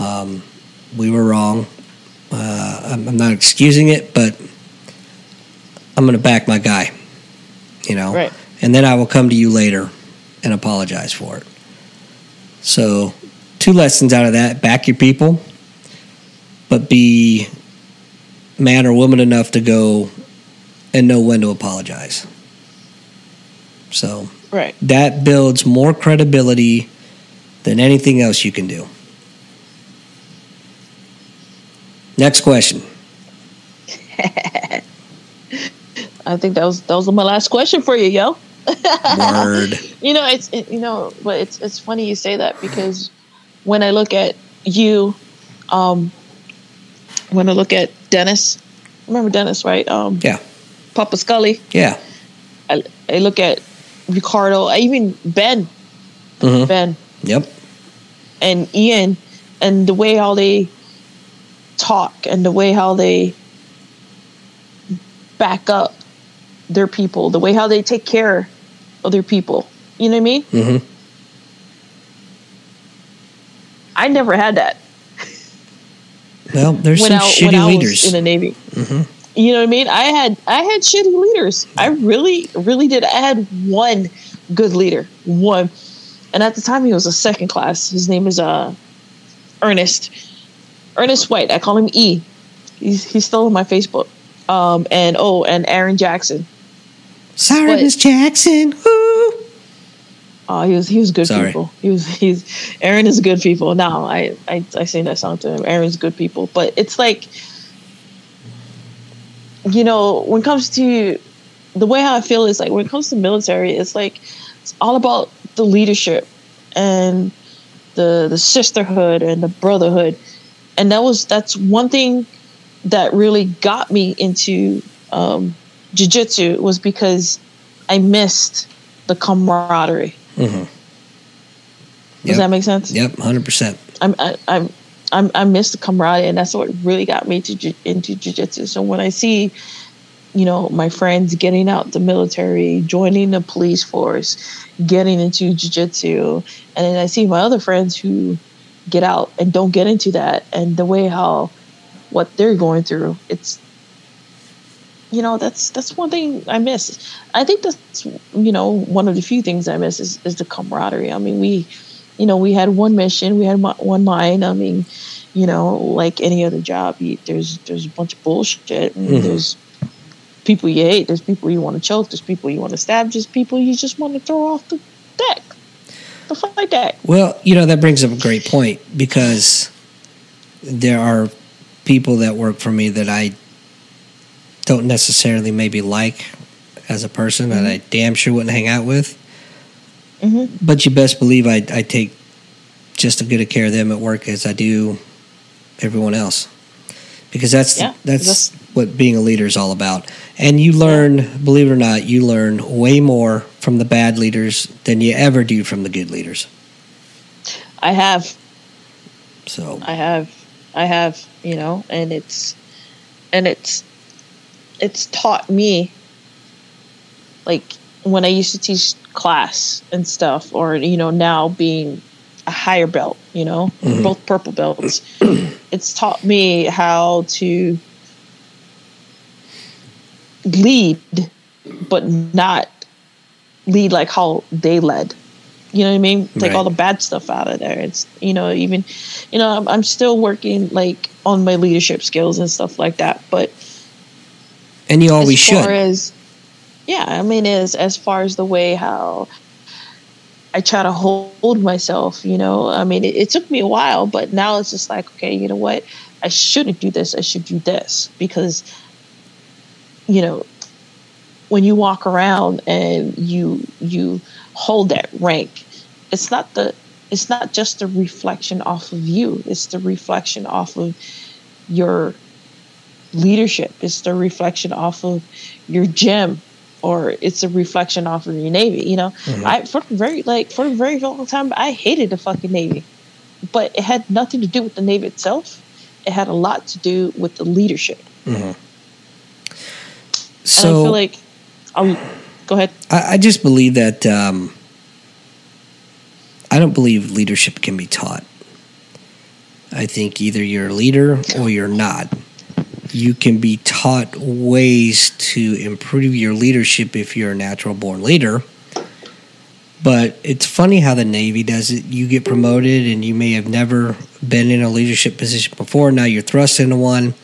Um, we were wrong. Uh, I'm, I'm not excusing it, but I'm going to back my guy. You know, Right. and then I will come to you later and apologize for it. So, two lessons out of that: back your people, but be man or woman enough to go and know when to apologize. So Right. that builds more credibility than anything else you can do. Next question. (laughs) I think that was that was my last question for you, yo. (laughs) Word. You know, it's it, you know, but it's it's funny you say that because when I look at you, um, when I look at Dennis, remember Dennis, right? Um, Yeah. Papa Scully. Yeah. I, I look at Ricardo, I even Ben, hmm Ben, Yep. and Ian, and the way how they talk and the way how they back up their people, the way how they take care of their people. You know what I mean? hmm I never had that Well, there's some I, shitty leaders. in the Navy. hmm You know what I mean? I had I had shitty leaders. I really, really did. I had one good leader, one, and at the time he was a second class. His name is uh Ernest, Ernest White. I call him E. He's he's still on my Facebook. Um and oh and Aaron Jackson. Sorry, But- Miss Jackson. Woo. Oh, he was he was good Sorry. people. He was he's Aaron is good people. Now I I I sing that song to him. Aaron's good people, but it's like you know when it comes to the way how I feel is like when it comes to military, it's like it's all about the leadership and the the sisterhood and the brotherhood, and that was that's one thing that really got me into um, jujitsu was because I missed the camaraderie. Mm-hmm. Does that make sense? Yep, hundred percent. I'm I, I'm I'm I miss the camaraderie, and that's what really got me to ju- into jujitsu. So when I see, you know, my friends getting out the military, joining the police force, getting into jujitsu, and then I see my other friends who get out and don't get into that, and the way how what they're going through, it's you know that's that's one thing I miss. I think that's you know one of the few things I miss is, is the camaraderie. I mean, we, you know, we had one mission, we had one line. I mean, you know, like any other job, you, there's there's a bunch of bullshit. And Mhm. There's people you hate. There's people you want to choke. There's people you want to stab. There's people you just want to throw off the deck, the fight deck. Well, you know that brings up a great point because there are people that work for me that I don't necessarily maybe like as a person, and I damn sure wouldn't hang out with. hmm But you best believe I, I take just as good a care of them at work as I do everyone else, because that's Yeah, that's that's- what being a leader is all about. And you learn, believe it or not, you learn way more from the bad leaders than you ever do from the good leaders. I have So I have, I have, you know, and it's, and it's, it's taught me, like when I used to teach class and stuff, or you know, now being a higher belt, you know, Mhm. both purple belts, (clears throat) it's taught me how to lead, but not lead like how they led. You know what I mean? Take all the bad stuff out of there. It's you know even, you know I'm, I'm still working like on my leadership skills and stuff like that. But and you always as should. as yeah, I mean as as far as the way how I try to hold myself, you know, I mean it, it took me a while, but now it's just like okay, you know what? I shouldn't do this. I should do this because you know when you walk around and you you hold that rank it's not the it's not just the reflection off of you. It's the reflection off of your leadership. It's the reflection off of your gym or it's a reflection off of your navy you know? Mhm. i for very like for a very long time i hated the fucking navy but it had nothing to do with the navy itself. It had a lot to do with the leadership. Mhm. And i So feel like i'll go ahead I, I just believe that um, I don't believe leadership can be taught. I think either you're a leader or you're not. You can be taught ways to improve your leadership if you're a natural born leader. But it's funny how the Navy does it. You get promoted and you may have never been in a leadership position before. Now you're thrust into one.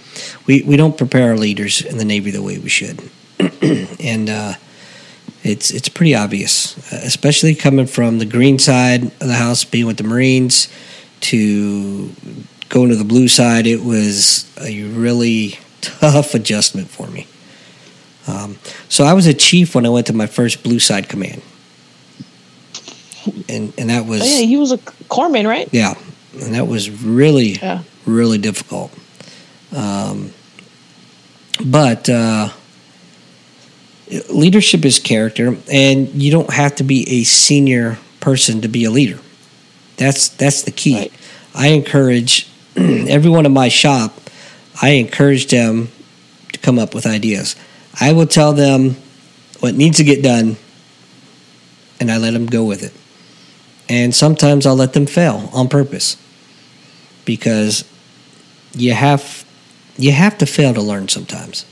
We, we don't prepare our leaders in the Navy the way we should. (clears throat) and uh, it's it's pretty obvious, uh, especially coming from the green side of the house, being with the Marines, to going to the blue side. It was a really (laughs) tough adjustment for me. Um, so I was a chief when I went to my first blue side command, and and that was oh, yeah he was a corpsman right yeah, and that was really yeah really difficult. Um, but uh, leadership is character, and you don't have to be a senior person to be a leader. That's that's the key. Right. I encourage (clears throat) everyone in my shop. I encourage them to come up with ideas. I will tell them what needs to get done, and I let them go with it. And sometimes I'll let them fail on purpose because you have you have to fail to learn sometimes.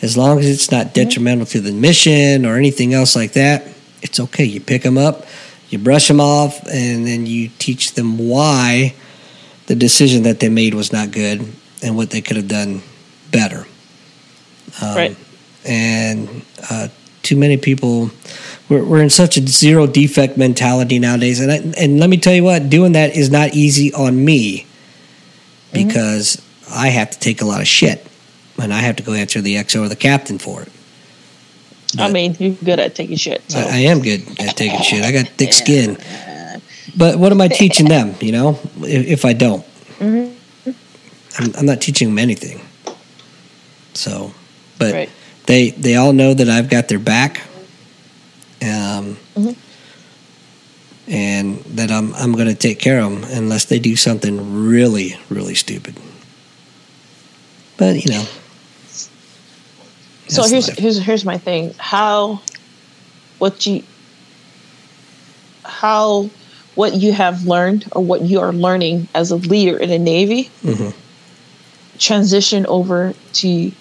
As long as it's not detrimental to the mission or anything else like that, it's okay. You pick them up, you brush them off, and then you teach them why the decision that they made was not good and what they could have done better. Um, Right. And uh, too many people, we're, we're in such a zero defect mentality nowadays. And, I, and let me tell you what, doing that is not easy on me because I have to take a lot of shit and I have to go answer the XO or the captain for it. I mean, you're good at taking shit. So. I, I am good at taking shit. I got thick skin. But what am I teaching them, you know, if, if I don't? Mhm. I'm, I'm not teaching them anything. So, but Right. they they all know that I've got their back um, mm-hmm. and that I'm I'm going to take care of them unless they do something really really stupid. But you know. So here's life. here's here's my thing. How what you how what you have learned or what you are learning as a leader in the Navy mm-hmm. transition over to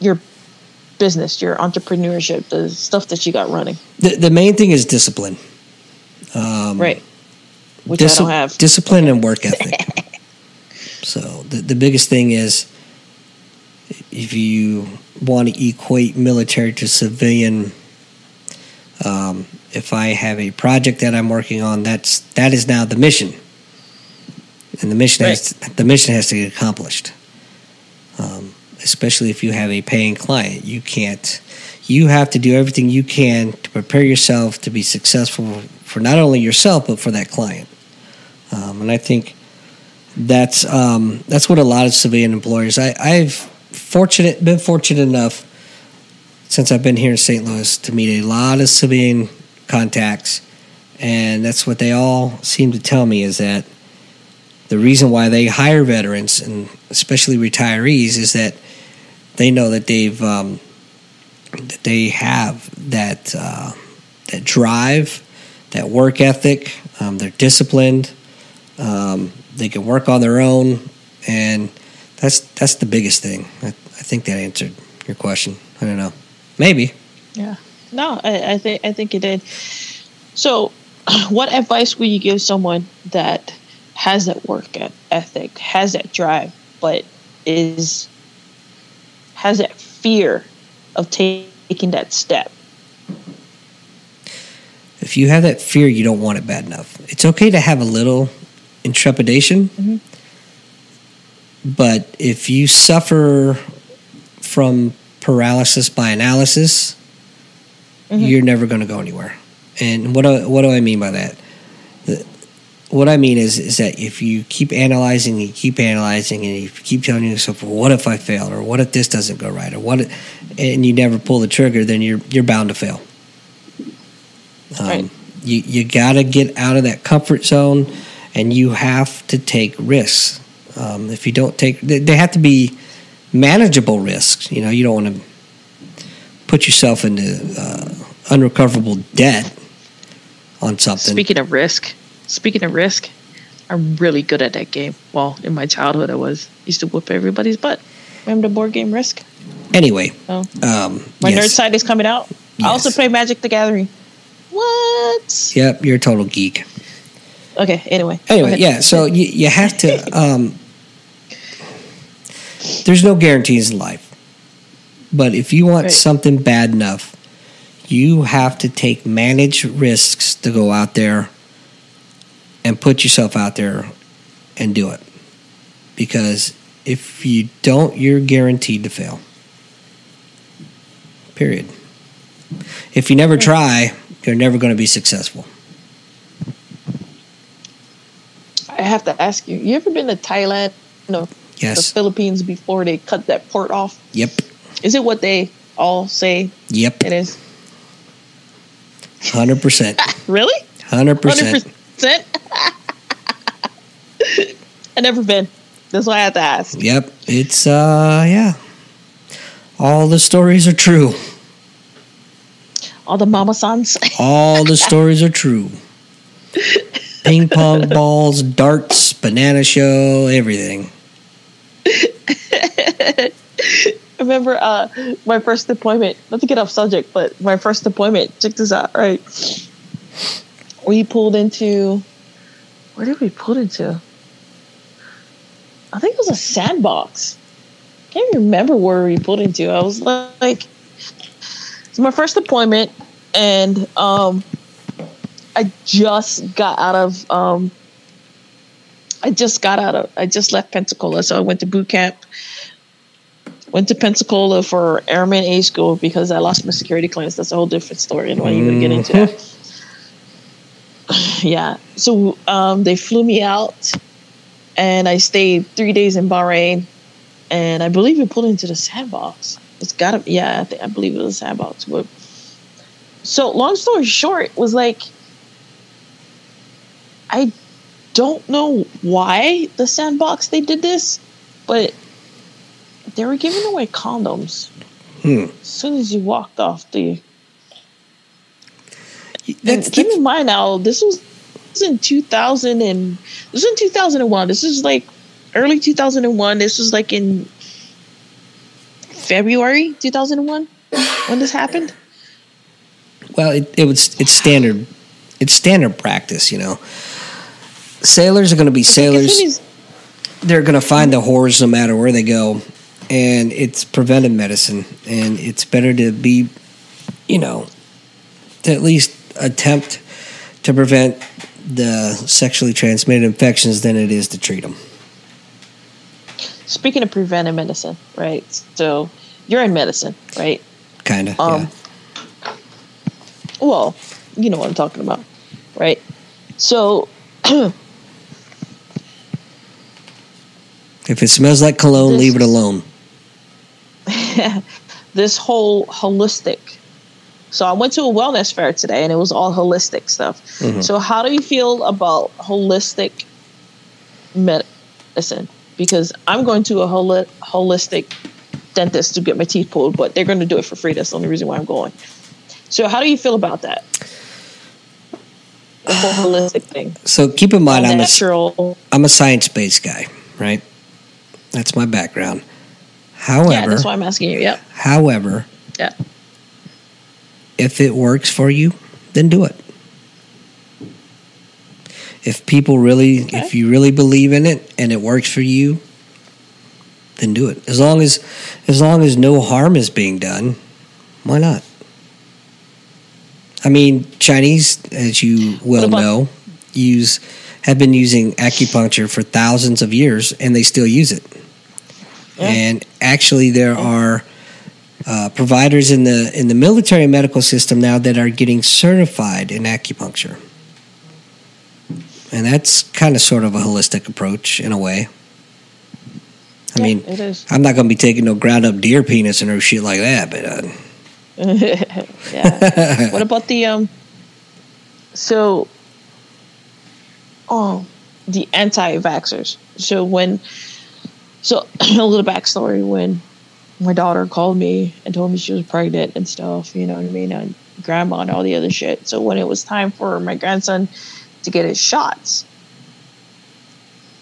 your business, your entrepreneurship, the stuff that you got running? The, the main thing is discipline. Um, right. Which dis- I don't have. Discipline and work (laughs) ethic. So the, the biggest thing is if you want to equate military to civilian um, if I have a project that I'm working on, that's that is now the mission, and the mission right. has the mission has to get accomplished. Um, especially if you have a paying client, you can't. You have to do everything you can to prepare yourself to be successful for not only yourself but for that client. Um, and I think that's um, that's what a lot of civilian employers. I, I've fortunate been fortunate enough since I've been here in St. Louis to meet a lot of civilian contacts, and that's what they all seem to tell me is that the reason why they hire veterans and especially retirees is that they know that they've um, that they have that uh, that drive, that work ethic. Um, they're disciplined. Um, they can work on their own, and that's that's the biggest thing. I, I think that answered your question. I don't know. Maybe. Yeah. No, I, I think I think it did. So, (clears throat) what advice would you give someone that has that work ethic, has that drive, but is has that fear of taking that step? If you have that fear, you don't want it bad enough. It's okay to have a little intrepidation, mm-hmm. but if you suffer from paralysis by analysis, mm-hmm. you're never going to go anywhere. And what do, what do I mean by that? The, what I mean is is that if you keep analyzing and you keep analyzing and you keep telling yourself, well, "What if I fail?" or "What if this doesn't go right?" or "What," if, and you never pull the trigger, then you're you're bound to fail. Um, right. You you got to get out of that comfort zone, and you have to take risks. Um, if you don't take, they have to be manageable risks. You know, you don't want to put yourself into uh, unrecoverable debt on something. Speaking of risk, speaking of risk, I'm really good at that game. Well, in my childhood, I was used to whoop everybody's butt. Remember the board game Risk? Anyway, oh. um, my yes. nerd side is coming out. Yes. I also play Magic the Gathering. What? Yep, you're a total geek. Okay. Anyway. Anyway, yeah. So you you have to. Um, there's no guarantees in life. But if you want right. something bad enough, you have to take managed risks to go out there and put yourself out there and do it. Because if you don't, you're guaranteed to fail. Period. If you never try, you're never going to be successful. I have to ask you, you ever been to Thailand? No yes. the Philippines before they cut that port off? Yep. Is it what they all say? Yep. It is. Hundred percent. (laughs) Really? Hundred percent. percent. (laughs) I never been. That's why I had to ask. Yep. It's uh yeah. All the stories are true. All the mama sons. all the (laughs) stories are true. Ping pong balls, darts, banana show, everything. I (laughs) remember uh, my first deployment, not to get off subject, but my first deployment, check this out, right? We pulled into, where did we pull into? I think it was a sandbox. I can't remember where we pulled into. I was like, it's my first deployment, and um, I just got out of um, I just got out of, I just left Pensacola. So I went to boot camp, went to Pensacola for Airman A school because I lost my security clearance. That's a whole different story. I don't even get into that. Mm-hmm. (sighs) yeah. So um, they flew me out and I stayed three days in Bahrain. And I believe we pulled into the sandbox. It's got to, yeah, I, think, I believe it was a sandbox. But so long story short was like I don't know why the sandbox they did this, but they were giving away condoms Hmm. as soon as you walked off the. That's, and keep that's- in mind now, this was this was in two thousand and this was in two thousand and one. This is like early two thousand and one. This was like in February two thousand and one when this happened. well, it, it was it's standard it's standard practice, you know. Sailors are going to be sailors. they're going to find the horrors no matter where they go, and it's preventive medicine, and it's better to be, you know, to at least attempt to prevent the sexually transmitted infections than it is to treat them. Speaking of preventive medicine, right? So you're in medicine, right? Kind of. Um, yeah. Well, you know what I'm talking about, right? So (clears throat) If it smells like cologne, this leave it alone. (laughs) this whole holistic. So I went to a wellness fair today, and it was all holistic stuff. Mhm. So how do you feel about holistic medicine? Because I'm going to a holi- holistic dentist to get my teeth pulled, but they're going to do it for free. That's the only reason why I'm going. So how do you feel about that? The whole holistic thing. So keep in mind, I'm a, natural. I'm a science based guy, right? That's my background. However, Yeah, that's why I'm asking you. Yep. however, Yeah. if it works for you, then do it. If people really, Okay. if you really believe in it and it works for you, then do it. As long as, as long as no harm is being done, why not? I mean, Chinese, as you well know, use have been using acupuncture for thousands of years, and they still use it. Yeah. And actually, there are uh, providers in the in the military medical system now that are getting certified in acupuncture, and that's kind of sort of a holistic approach in a way. I Yeah, mean, it is. I'm not going to be taking no ground up deer penis and no shit like that, but uh, (laughs) yeah. What about the um? So, oh, the anti-vaxxers. So when, so (clears throat) a little backstory when my daughter called me and told me she was pregnant and stuff. You know what I mean? And grandma and all the other shit. So when it was time for my grandson to get his shots,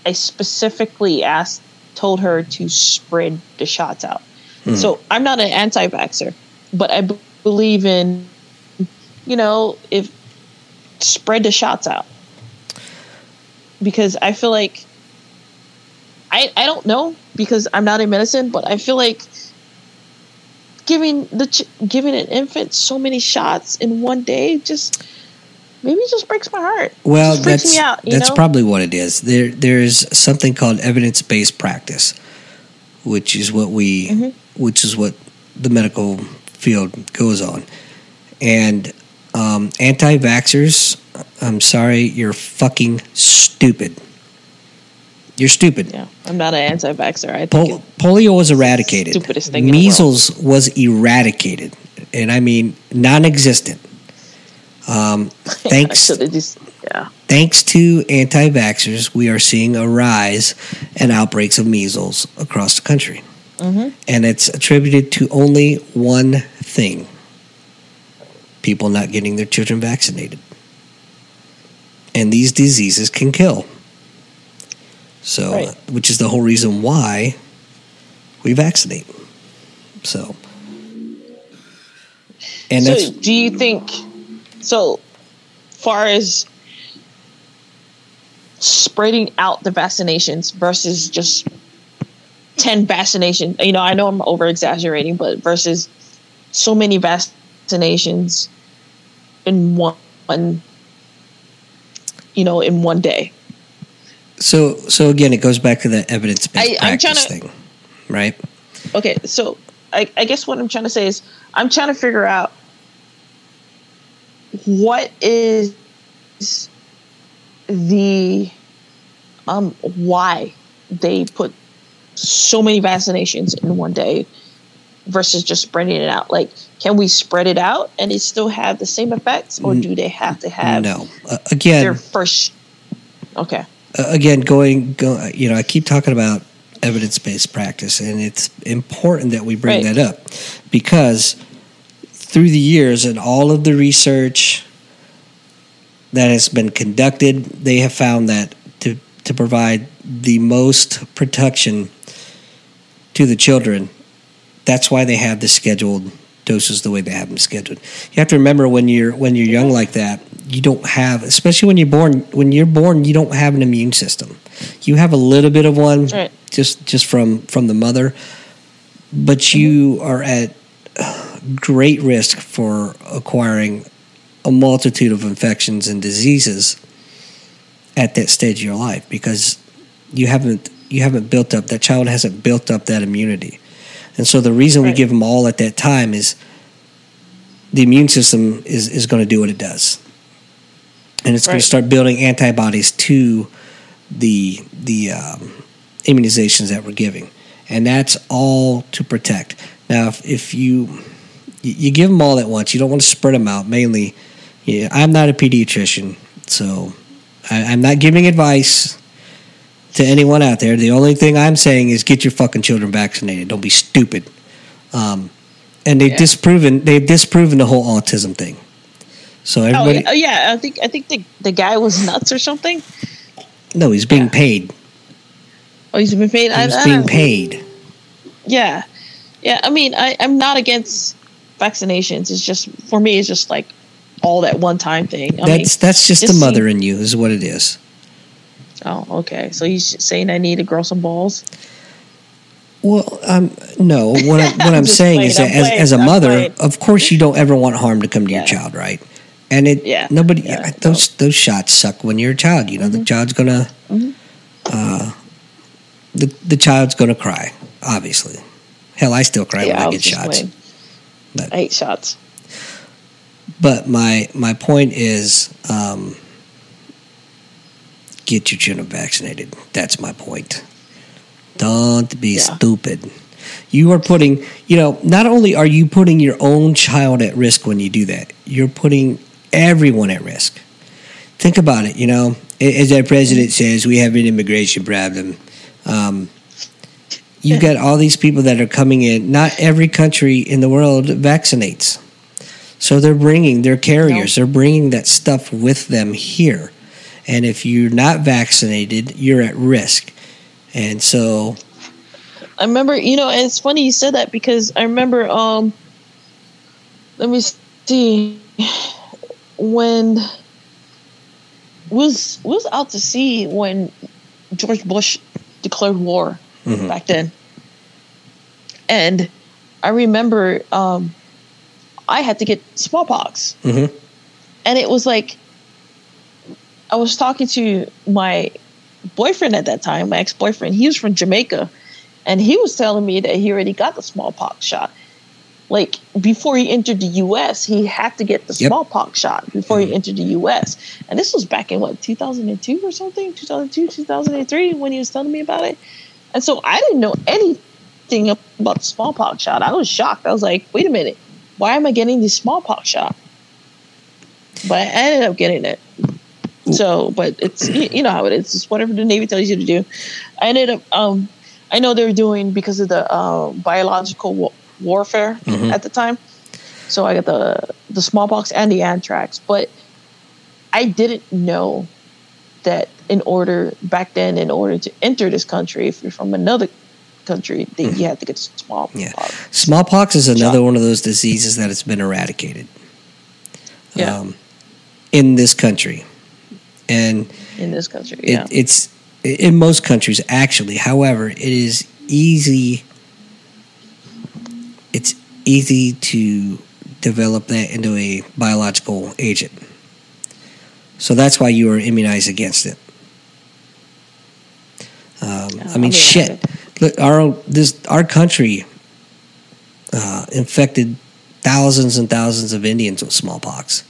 I specifically asked, told her to spread the shots out. Hmm. So I'm not an anti-vaxxer, but I b- believe in, you know, if spread the shots out because I feel like I I don't know because I'm not in medicine, but I feel like giving the ch- giving an infant so many shots in one day just maybe it just breaks my heart. Well, freaks that's me out, you that's know? probably what it is. There there's something called evidence based practice, which is what we Mhm. which is what the medical field goes on. And um, anti vaxxers, I'm sorry, you're fucking stupid. You're stupid. Yeah, I'm not an anti-vaxxer. I think Pol- polio was eradicated. Stupidest thing in the world. Measles was eradicated, and I mean non-existent. Um, (laughs) thanks, just yeah. thanks to anti-vaxxers, we are seeing a rise in outbreaks of measles across the country, hmm and it's attributed to only one thing: people not getting their children vaccinated. And these diseases can kill. So, Right. which is the whole reason why we vaccinate. So, and so that's do you think so far as spreading out the vaccinations versus just 10 vaccinations you know i know i'm over exaggerating but versus so many vaccinations in one you know in one day so. So again, it goes back to the evidence-based I- I'm practice trying thing, right? okay so I, I guess what i'm trying to say is i'm trying to figure out what is the um why they put so many vaccinations in one day versus just spreading it out? Like, can we spread it out and it still have the same effects, or do they have to have no uh, again their first? Okay. Uh, again going go you know i keep talking about evidence-based practice and it's important that we bring Right. that up because through the years and all of the research that has been conducted they have found that to to provide the most protection to the children that's why they have the scheduled doses the way they have them scheduled you have to remember when you're when you're young like that you don't have especially when you're born when you're born you don't have an immune system. You have a little bit of one Right. just just from from the mother but mm-hmm. you are at great risk for acquiring a multitude of infections and diseases at that stage of your life because you haven't you haven't built up that child hasn't built up that immunity. And so the reason we give them all at that time is the immune system is, is going to do what it does and it's going to start building antibodies to the the um, immunizations that we're giving. And that's all to protect. Now if, if you you you give them all at once you don't want to spread them out mainly yeah, i'm not a pediatrician so I, i'm not giving advice to anyone out there. The only thing i'm saying is get your fucking children vaccinated. Don't be stupid. Um, and they've Yeah. disproven they've disproven the whole autism thing so Oh everybody yeah, oh, yeah, I think I think the the guy was nuts or something. no he's being Yeah. paid Oh, he's being paid. I- he's I being don't- paid Yeah, yeah. I mean, I, I'm not against vaccinations. It's just for me, it's just like all that one time thing. I mean, that's that's just the mother in you is what it is oh, okay. So he's saying I need to grow some balls. Well, um, no. What, I, what (laughs) I'm, I'm saying playing, is that as, as a I'm mother, playing. of course, you don't ever want harm to come to your child, right? And it Yeah, nobody yeah, those those shots suck when you're a child. You know Mm-hmm. the child's gonna uh, the the child's gonna cry. Obviously, hell, I still cry yeah, when I I get shots. playing. But- I hate shots. But my my point is, um, get your children vaccinated. That's my point. Don't be Yeah. stupid. You are putting, you know, not only are you putting your own child at risk when you do that, you're putting everyone at risk. Think about it. You know, as our president says, we have an immigration problem. Um, you've got all these people that are coming in. Not every country in the world vaccinates. So they're bringing, they're carriers, they're bringing that stuff with them here. And if you're not vaccinated, you're at risk. And so, I remember, you know, and it's funny you said that because I remember, um, let me see, when was was out to sea when George Bush declared war Mhm. back then, and I remember um, I had to get smallpox, Mhm. and it was like I was talking to my boyfriend at that time, my ex boyfriend. He was from Jamaica, and he was telling me that he already got the smallpox shot. Like before he entered the U.S., he had to get the Yep. smallpox shot before he entered the U.S. And this was back in what 2002 or something, 2002, 2003, when he was telling me about it. And so I didn't know anything about the smallpox shot. I was shocked. I was like, wait a minute, why am I getting the smallpox shot? But I ended up getting it. So, but it's you know how it is. It's whatever the Navy tells you to do. I ended up. Um, I know they're doing because of the uh, biological warfare Mhm. at the time. So I got the the smallpox and the anthrax, but I didn't know that in order back then, in order to enter this country, if you're from another country, that you had to get smallpox. Yeah. smallpox is another one of those diseases that has been eradicated Yeah. um, in this country. And in this country. it, Yeah. it's in most countries actually however it is easy it's easy to develop that into a biological agent so that's why you are immunized against it um, Yeah, I mean, shit. Look, our this our country uh, infected thousands and thousands of Indians with smallpox.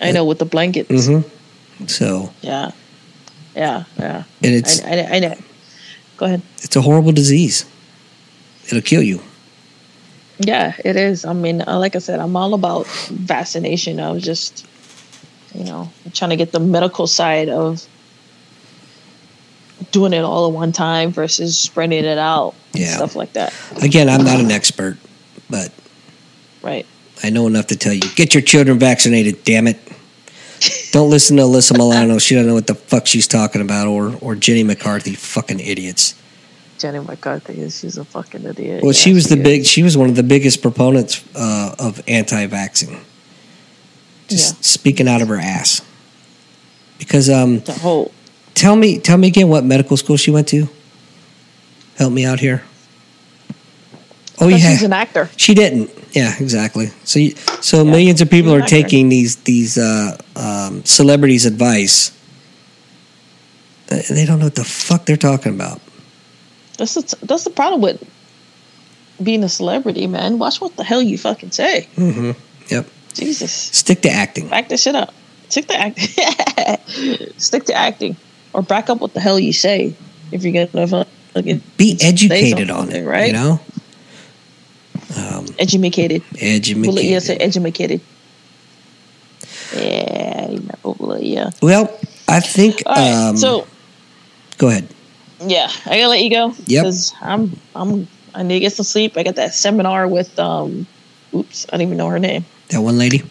I know with the blankets. Mm-hmm. So, Yeah. Yeah. Yeah. and it's I, I, I know. Go ahead. it's a horrible disease. It'll kill you. Yeah, it is. I mean, uh, like I said, I'm all about vaccination. I was just, you know, trying to get the medical side of doing it all at one time versus spreading it out Yeah. stuff like that. Again, I'm not an expert, but Right. I know enough to tell you get your children vaccinated. Damn it! Don't listen to Alyssa Milano. She don't know what the fuck she's talking about, or or Jenny McCarthy. Fucking idiots. Jenny McCarthy is she's a fucking idiot. Well, Yeah, she was the is. big. She was one of the biggest proponents uh, of anti-vaxxing. Just Yeah. speaking out of her ass. Because um, the whole tell me, tell me again what medical school she went to. Help me out here. Oh yeah, she's an actor. she didn't. Yeah, exactly. So, you, so Yeah. millions of people She's are taking these these uh, um, celebrities' advice, they don't know what the fuck they're talking about. That's the, that's the problem with being a celebrity, man. Watch what the hell you fucking say. hmm Yep. Jesus. Stick to acting. Back this shit up. Stick to acting. (laughs) Stick to acting. Or back up what the hell you say if you're gonna fucking Be educated on it, right? You know, um, Educated. educated. Well, yes, educated. Yeah, you know, yeah. Well, I think. All right, um, so go ahead. Yeah, I gotta let you go. Yep. Because I'm I'm I need to get some sleep. I got that seminar with um oops, I don't even know her name. That one lady.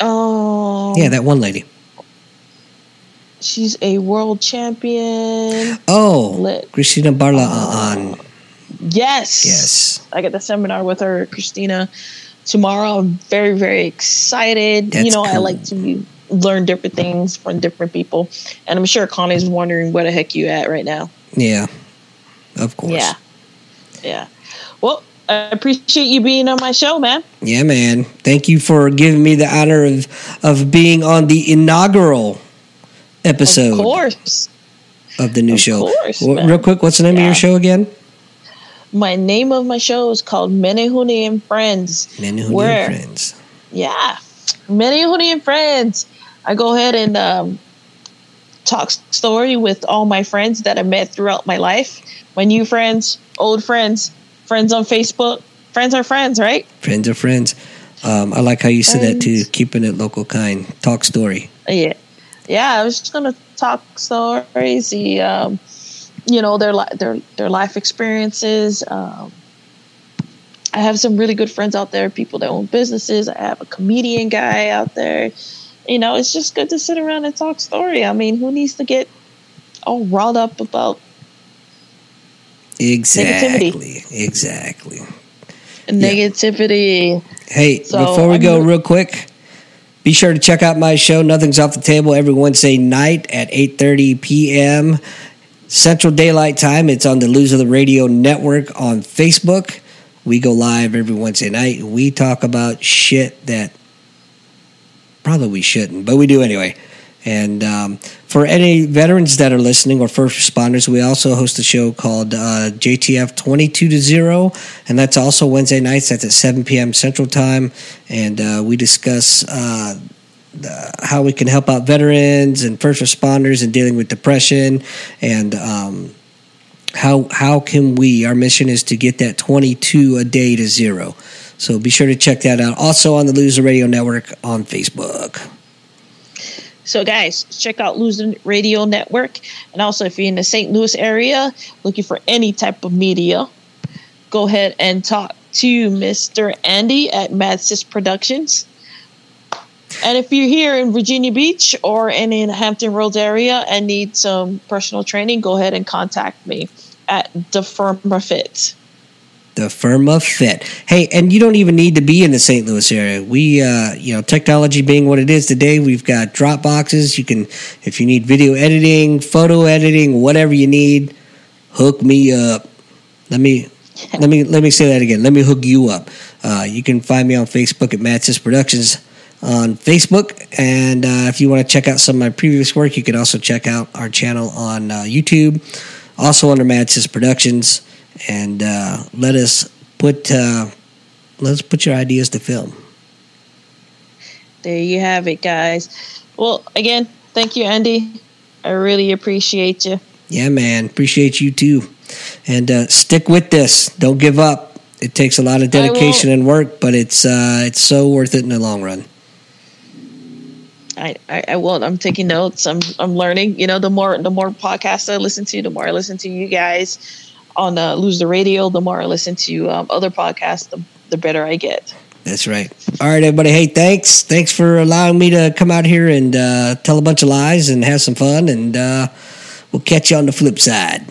Oh Yeah, that one lady. she's a world champion. Oh, Lit. Christina Barlaan. Yes. Yes. I got the seminar with her, Christina, tomorrow. I'm very, very excited. That's you know, I like to learn different things from different people. And I'm sure Connie's wondering where the heck you at right now. Yeah, of course. Yeah. Yeah. Well, I appreciate you being on my show, man. Yeah, man. Thank you for giving me the honor of of being on the inaugural episode Of course. of the new Of show. course, Well, real quick, what's the name of your show again? My name of my show is called Menehune and Friends. Men Who Where? Need Friends. Yeah. Menehune and Friends. I go ahead and um, talk story with all my friends that I met throughout my life. My new friends, old friends, friends on Facebook. Friends are friends, right? Friends are friends. Um, I like how you said that too. Keeping it local kind. Talk story. Yeah. Yeah, I was just gonna talk stories, the um, you know, their li- their their life experiences. Um, I have some really good friends out there, people that own businesses. I have a comedian guy out there. You know, it's just good to sit around and talk story. I mean, who needs to get all riled up about Exactly. negativity? Exactly. negativity? Hey, So, before we I'm go, gonna- real quick, be sure to check out my show. Nothing's off the table every Wednesday night at eight thirty p.m. Central Daylight Time. It's on the Loser the Radio Network on Facebook. We go live every Wednesday night. We talk about shit that probably we shouldn't, but we do anyway. And um, for any veterans that are listening or first responders, we also host a show called uh, JTF 22 to 0. And that's also Wednesday nights. That's at 7 p.m. Central Time. And uh, we discuss uh, the, how we can help out veterans and first responders in dealing with depression. And um, how, how can we, our mission is to get that 22 a day to zero. So be sure to check that out. Also on the Loser Radio Network on Facebook. So, guys, check out Losing Radio Network. And also, if you're in the St. Louis area looking for any type of media, go ahead and talk to Mr. Andy at Mad Sis Productions. And if you're here in Virginia Beach or in, the Hampton Roads area and need some personal training, go ahead and contact me at the Fit. The Firma Fit. Hey, and you don't even need to be in the St. Louis area. We, uh, you know, technology being what it is today, we've got drop boxes. You can, if you need video editing, photo editing, whatever you need, hook me up. Let me, (laughs) let me, let me say that again. Let me hook you up. Uh, you can find me on Facebook at Matsis Productions on Facebook, and uh, if you want to check out some of my previous work, you can also check out our channel on uh, YouTube, also under Matsis Productions and uh, let us put uh, let's put your ideas to film. There you have it, guys. Well, again, thank you, Andy. I really appreciate you. Yeah, man, appreciate you too, and uh, stick with this. Don't give up. It takes a lot of dedication and work, but it's uh, it's so worth it in the long run. I, I, I will. I'm taking notes. I'm I'm learning. You know, the more the more podcasts I listen to, the more I listen to you guys on uh, Lose the Radio. The more I listen to um, other podcasts, the, the better I get. That's right. All right, everybody. Hey, thanks. Thanks for allowing me to come out here and uh, tell a bunch of lies and have some fun. And uh, we'll catch you on the flip side.